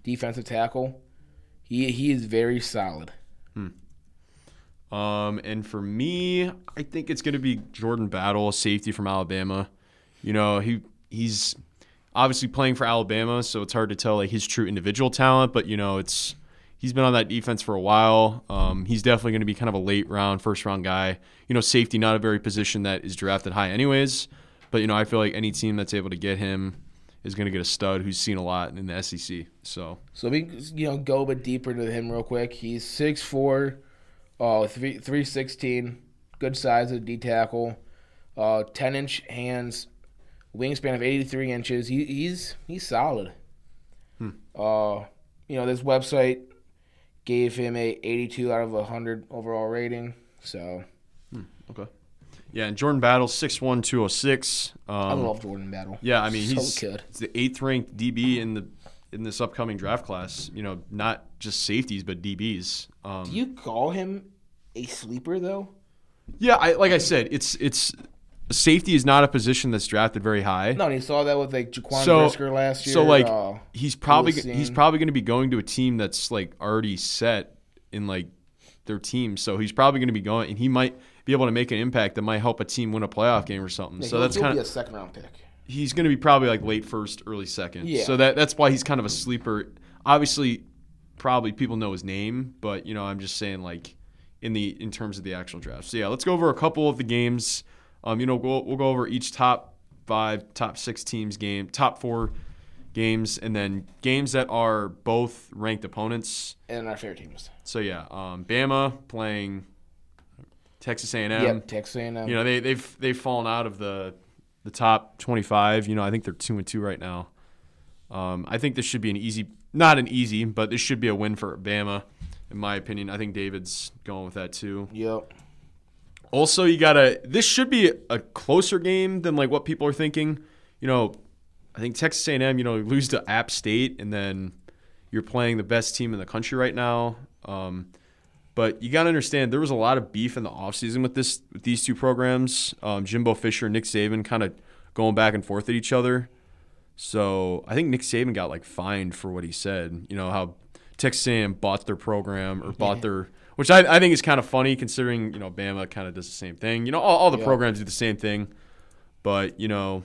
defensive tackle, he he is very solid. Hmm. Um, and for me, I think it's going to be Jordan Battle, safety from Alabama. You know, he he's obviously playing for Alabama, so it's hard to tell like his true individual talent. But you know, it's he's been on that defense for a while. Um, he's definitely going to be kind of a late round, first round guy. You know, safety not a very position that is drafted high, anyways. But you know, I feel like any team that's able to get him is going to get a stud who's seen a lot in the SEC. So So we you know go a bit deeper into him real quick. He's six four, uh, three three sixteen, good size of D tackle, uh, ten inch hands, wingspan of eighty three inches. He, he's he's solid. Uh, you know this website gave him a 82 out of 100 overall rating. So Okay. Yeah, and Jordan Battle six one two oh six. Um, I love Jordan Battle. Yeah, I mean So he's, good. he's the eighth ranked DB in the in this upcoming draft class. You know, not just safeties but DBs. Um, Do you call him a sleeper though? yeah, I, like I said, it's it's safety is not a position that's drafted very high. No, and you saw that with like Jaquan So- Brisker last year. So like uh, he's probably he's probably going to be going to a team that's like already set in like their team. So he's probably going to be going, and he might be able to make an impact that might help a team win a playoff game or something. yeah, so that's kind of a second round pick. he's going to be probably like late first, early second. Yeah. So that that's why he's kind of a sleeper. Obviously, probably people know his name, but you know I'm just saying like in the in terms of the actual draft. So yeah, let's go over a couple of the games. Um, you know, we'll, we'll go over each top five, top six teams game, top four games, and then games that are both ranked opponents. And our fair teams. So yeah, um, Bama playing Texas A&M. yep, Texas A&M. You know, they they've they've fallen out of the the top 25. You know, I think they're 2 and 2 right now. Um, I think this should be an easy not an easy, but this should be a win for Bama in my opinion. I think David's going with that too. Yep. Also, you got to this should be a closer game than like what people are thinking. You know, I think Texas A&M, you know, lose to App State and then you're playing the best team in the country right now. Um, but you got to understand there was a lot of beef in the offseason with this with these two programs. Um, Jimbo Fisher and Nick Saban kind of going back and forth at each other. So I think Nick Saban got like fined for what he said. You know how Texas A&M bought their program or bought their, which I, I think is kind of funny considering you know Bama kind of does the same thing. You know all, all the Yeah. programs do the same thing, but you know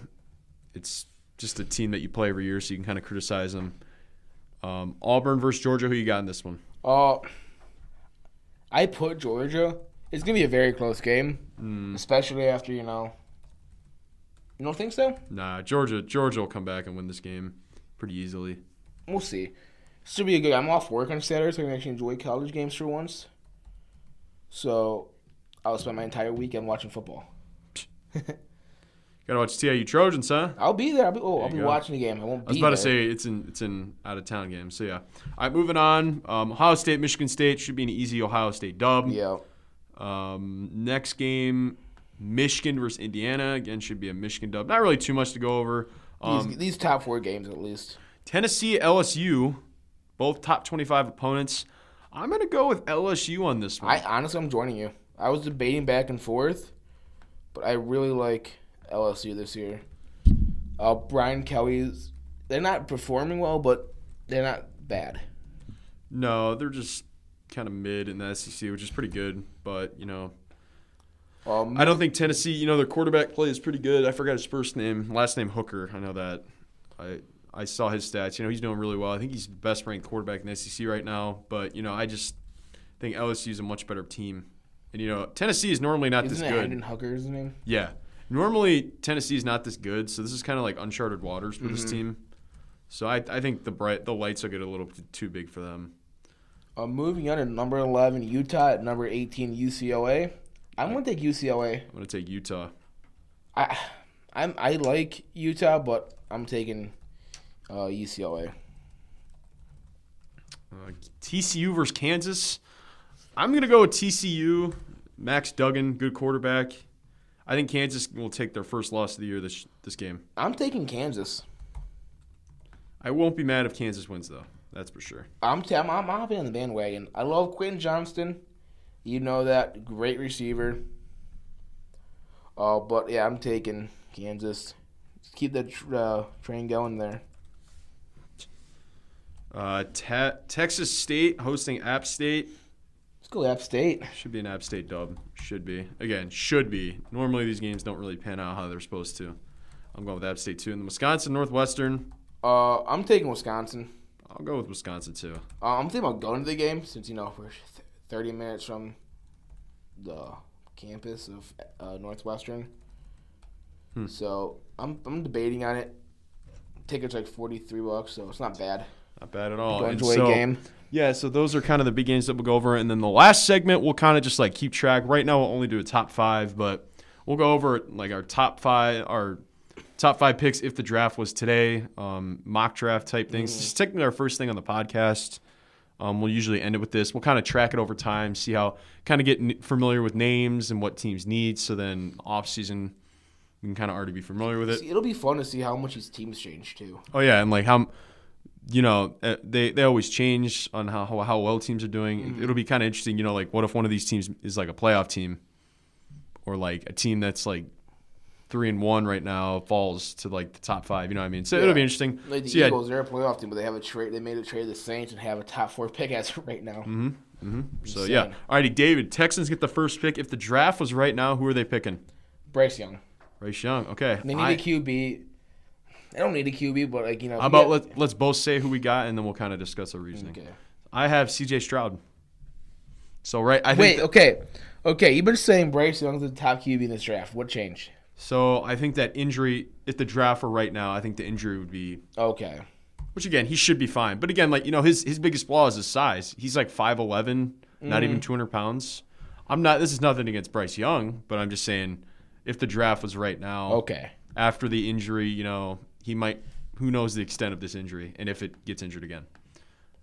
it's just a team that you play every year, so you can kind of criticize them. Um, Auburn versus Georgia, who you got in this one? Uh, I put Georgia. It's gonna be a very close game, Hmm. especially after you know. You don't think so? Nah, Georgia. Georgia will come back and win this game pretty easily. We'll see. Should be a good. I'm off work on Saturday, so I can actually enjoy college games for once. So, I'll spend my entire weekend watching football. Got to watch TIU Trojans, huh? I'll be there. I'll be. Oh, I'll be go. watching the game. I won't I was about there. to say it's in it's in out of town game. So yeah. All right, moving on. Um, Ohio State, Michigan State should be an easy Ohio State dub. Yeah. Um, next game, Michigan versus Indiana again should be a Michigan dub. Not really too much to go over. These, Um, these top four games at least. Tennessee, LSU, both top twenty-five opponents. I'm gonna go with LSU on this one. I honestly, I'm joining you. I was debating back and forth, but I really like LSU this year. Uh, Brian Kelly's. They're not performing well, but they're not bad. no, they're just kind of mid in the SEC, which is pretty good. But you know, Um, I don't think Tennessee. You know, their quarterback play is pretty good. I forgot his first name, last name Hooker. I know that. I I saw his stats. You know, he's doing really well. I think he's the best ranked quarterback in the SEC right now. But you know, I just think LSU is a much better team. And you know, Tennessee is normally not Isn't this good. Hendon Hooker is his name? Yeah, normally Tennessee is not this good. So this is kind of like uncharted waters for Mm-hmm. this team. So I I think the bright the lights will get a little t- too big for them. Uh, moving on to number 11, Utah. At number 18, UCLA. I'm gonna take UCLA. I'm gonna take Utah. I, I'm I like Utah, but I'm taking uh, UCLA. Uh, TCU versus Kansas. I'm gonna go with TCU. Max Duggan, good quarterback. I think Kansas will take their first loss of the year this this game. I'm taking Kansas. I won't be mad if Kansas wins though. That's for sure. I'm t- I'm, I'm hopping on the bandwagon. I love Quentin Johnston. You know that great receiver. Uh, but yeah, I'm taking Kansas. Keep that tr- uh, train going there. Uh, te- Texas State hosting App State. Let's go App State. Should be an App State dub. Should be. Again, should be. Normally these games don't really pan out how they're supposed to. I'm going with App State too. And the Wisconsin Northwestern. Uh, I'm taking Wisconsin. I'll go with Wisconsin too. Uh, I'm thinking about going to the game since you know we're th- 30 minutes from the campus of uh, Northwestern. Hmm. So I'm I'm debating on it. Tickets like 43 bucks, so it's not bad. Not bad at all. Enjoy so- game. Yeah, so those are kind of the big games that we'll go over. And then the last segment, we'll kind of just like keep track. Right now, we'll only do a top five, but we'll go over like our top five, our top five picks if the draft was today, um, mock draft type things. Just technically our first thing on the podcast. Um, we'll usually end it with this. We'll kind of track it over time, see how kind of get n- familiar with names and what teams need. So then off season, you can kind of already be familiar with it. See, it'll be fun to see how much these teams change too. Oh yeah, and like how, you know, uh, they they always change on how how, how well teams are doing. It'll be kind of interesting. You know, like what if one of these teams is like a playoff team, or like a team that's like three and one right now falls to like the top five. You know what I mean? So it'll be interesting. Like the So, yeah, Eagles, they're a playoff team, but they have a trade. They made a trade to the Saints and have a top four pick as of right now. Mm-hmm. So Insane. yeah, alrighty, David. Texans get the first pick. If the draft was right now, who are they picking? Bryce Young. Bryce Young. Okay. They need I- a QB. They don't need a QB, but like you know. how about let, let's both say who we got, and then we'll kind of discuss our reasoning. Okay. I have C.J. Stroud. So right, I think Wait. Okay. Okay. You've been saying Bryce Young's the top QB in this draft. What changed? So I think that injury, if the draft were right now, I think the injury would be, Okay. which again he should be fine. But again, like you know, his his biggest flaw is his size. He's like 5'11", not Mm-hmm. even two hundred pounds. I'm not. This is nothing against Bryce Young, but I'm just saying, if the draft was right now, Okay. after the injury, you know, he might. Who knows the extent of this injury and if it gets injured again.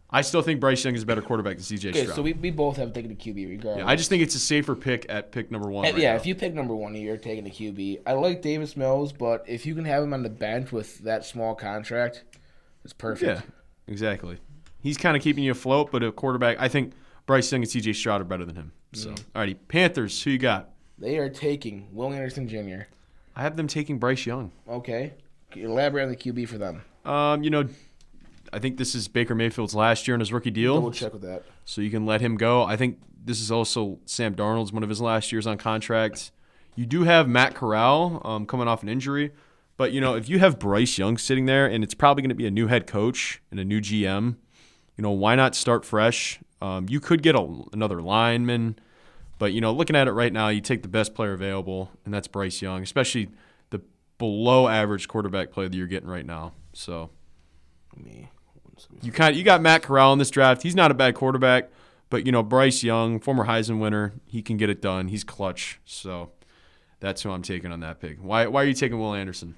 I still think Bryce Young is a better quarterback than C.J. Okay. Stroud. So we, we both have taken a QB regardless. yeah, I just think it's a safer pick at pick number one. Right yeah, now. if you pick number one, you're taking a QB. I like Davis Mills, but if you can have him on the bench with that small contract, it's perfect. Yeah, exactly. He's kind of keeping you afloat, but a quarterback, I think Bryce Young and C.J. Stroud are better than him. So, Mm-hmm. alrighty, Panthers. Who you got? They are taking Will Anderson Jr. I have them taking Bryce Young. Okay. Elaborate on the QB for them. Um, you know, I think this is Baker Mayfield's last year in his rookie deal, Double check with that. so you can let him go. I think this is also Sam Darnold's one of his last years on contract. You do have Matt Corral um, coming off an injury, but you know if you have Bryce Young sitting there, and it's probably going to be a new head coach and a new GM, you know why not start fresh? Um, you could get a, another lineman, but you know looking at it right now, you take the best player available, and that's Bryce Young, especially below average quarterback play that you're getting right now. So Me. you kind you got Matt Corral in this draft. He's not a bad quarterback, but you know Bryce Young, former Heisman winner, he can get it done. He's clutch. So that's who I'm taking on that pick. Why why are you taking Will Anderson?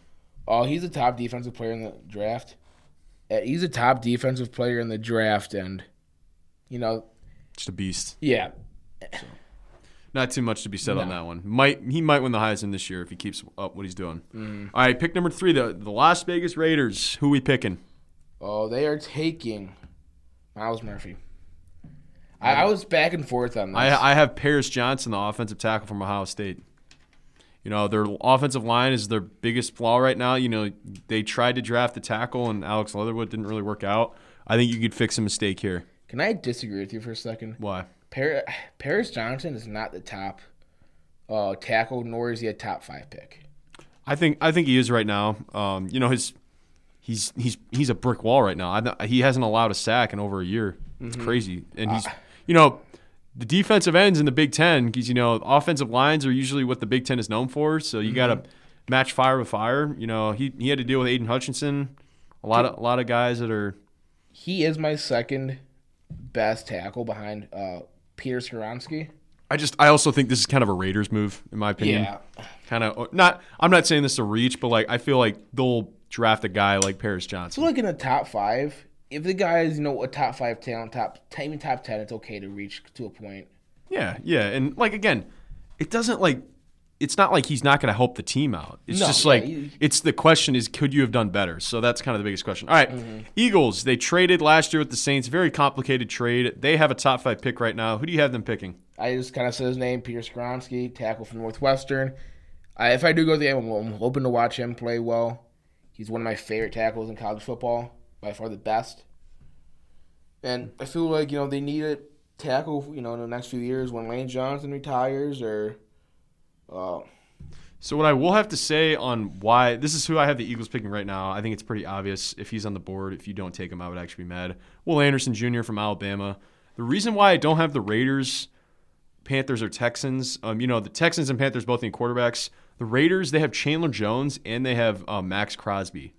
Oh, he's a top defensive player in the draft. Uh, He's a top defensive player in the draft, and you know, Just a beast. yeah, Not too much to be said on that one. Might he might win the Heisman this year if he keeps up what he's doing. Mm. All right, pick number three, the the Las Vegas Raiders. Who we picking? Oh, they are taking Myles Murphy. I, I was back and forth on this. I I have Paris Johnson, the offensive tackle from Ohio State. You know, their offensive line is their biggest flaw right now. You know, they tried to draft the tackle and Alex Leatherwood didn't really work out. I think you could fix a mistake here. Can I disagree with you for a second? Why? Par- Paris Johnson is not the top uh, tackle, nor is he a top five pick. I think I think he is right now. Um, you know, his he's he's he's a brick wall right now. I, he hasn't allowed a sack in over a year. It's crazy, and he's you know the defensive ends in the Big Ten because you know offensive lines are usually what the Big Ten is known for. So you got to match fire with fire. You know, he he had to deal with Aidan Hutchinson, a lot of a lot of guys that are He is my second best tackle behind uh, Peter Skoronski. I just I also think this is kind of a Raiders move in my opinion. Yeah. Kind of oh, not I'm not saying this to reach, but like I feel like they'll draft a guy like Paris Johnson. So like in the top five, if the guy is you know a top five talent, top even top ten, it's okay to reach to a point. Yeah, yeah, and like again, it doesn't like it's not like he's not going to help the team out. It's No, just yeah, like he- it's the question is could you have done better? So that's kind of the biggest question. All right, Mm-hmm. Eagles, they traded last year with the Saints, very complicated trade. They have a top 5 pick right now. Who do you have them picking? I just kind of said his name, Peter Skoronski, tackle from Northwestern. I, if I do go to the game, I'm hoping to watch him play well. He's one of my favorite tackles in college football, by far the best. And I feel like you know they need a tackle, you know, in the next few years when Lane Johnson retires or. Uh, So what I will have to say on why this is who I have the Eagles picking right now. I think it's pretty obvious if he's on the board. If you don't take him, I would actually be mad. Will Anderson Jr. from Alabama. The reason why I don't have the Raiders, Panthers, or Texans, um, you know, the Texans and Panthers both need quarterbacks. The Raiders they have Chandler Jones and they have uh, Maxx Crosby,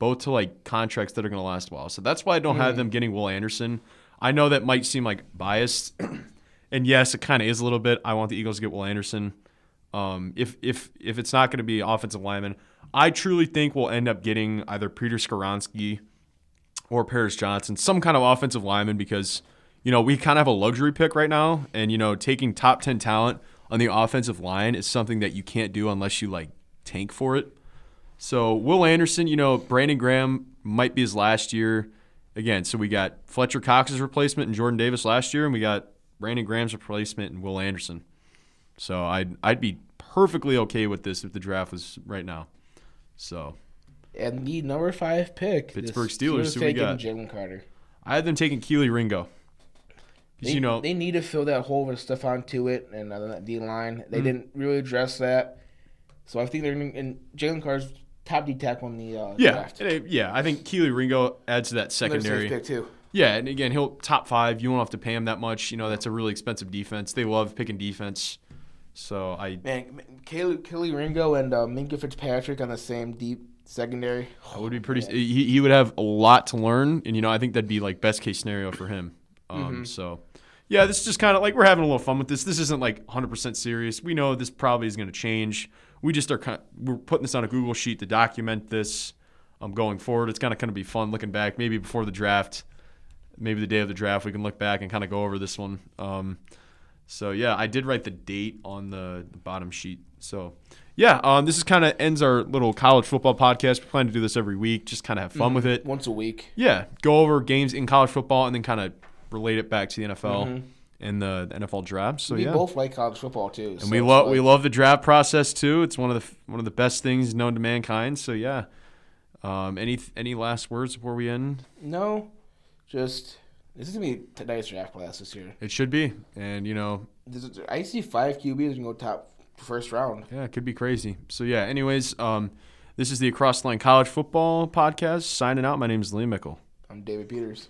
both to like contracts that are going to last a while. So that's why I don't have them getting Will Anderson. I know that might seem like biased, and yes, it kind of is a little bit. I want the Eagles to get Will Anderson. Um, if if if it's not going to be offensive lineman, I truly think we'll end up getting either Peter Skoronski or Paris Johnson, some kind of offensive lineman, because you know, we kind of have a luxury pick right now, and you know, taking top ten talent on the offensive line is something that you can't do unless you like tank for it. So Will Anderson, you know, Brandon Graham might be his last year. Again, so we got Fletcher Cox's replacement and Jordan Davis last year, and we got Brandon Graham's replacement and Will Anderson. So I'd I'd be perfectly okay with this if the draft was right now. So And the number five pick, Pittsburgh Steelers, who we got? Jalen Carter. I had them taking Kelee Ringo. They, you know, they need to fill that hole with Stephon Tuitt and uh, that D line. Mm-hmm. They didn't really address that, so I think they're in, and Jalen Carter's top D tackle in the uh, yeah, draft. it- yeah. I think Kelee Ringo adds to that secondary. pick too. Yeah, and again, he'll top five. You won't have to pay him that much. You know, that's a really expensive defense. They love picking defense. So I, Man, Kelee, Kelee Ringo and uh, Minkah Fitzpatrick on the same deep secondary. I would be pretty. He, he would have a lot to learn, and you know, I think that'd be like best case scenario for him. Um, So, yeah, this is just kind of like we're having a little fun with this. This isn't like 100 percent serious. We know this probably is going to change. We just are kind. we're putting this on a Google sheet to document this. Um, going forward, it's kind of going to be fun looking back. Maybe before the draft, maybe the day of the draft, we can look back and kind of go over this one. Um, so yeah, I did write the date on the, the bottom sheet. So yeah, um, this is kind of ends our little college football podcast. We plan to do this every week, just kind of have fun with it. Once a week. Yeah, go over games in college football and then kind of relate it back to the NFL and the, the NFL draft. So we yeah, both like college football too. and so we love like- we love the draft process too. It's one of the one of the best things known to mankind. So yeah, um, any any last words before we end? No, just this is gonna be a nice draft class this year. It should be, and you know, This is, I see five QBs can go top first round. Yeah, it could be crazy. So yeah, anyways, um, this is the Across the Line College Football Podcast. Signing out. My name is Liam Mickle. I'm David Peters.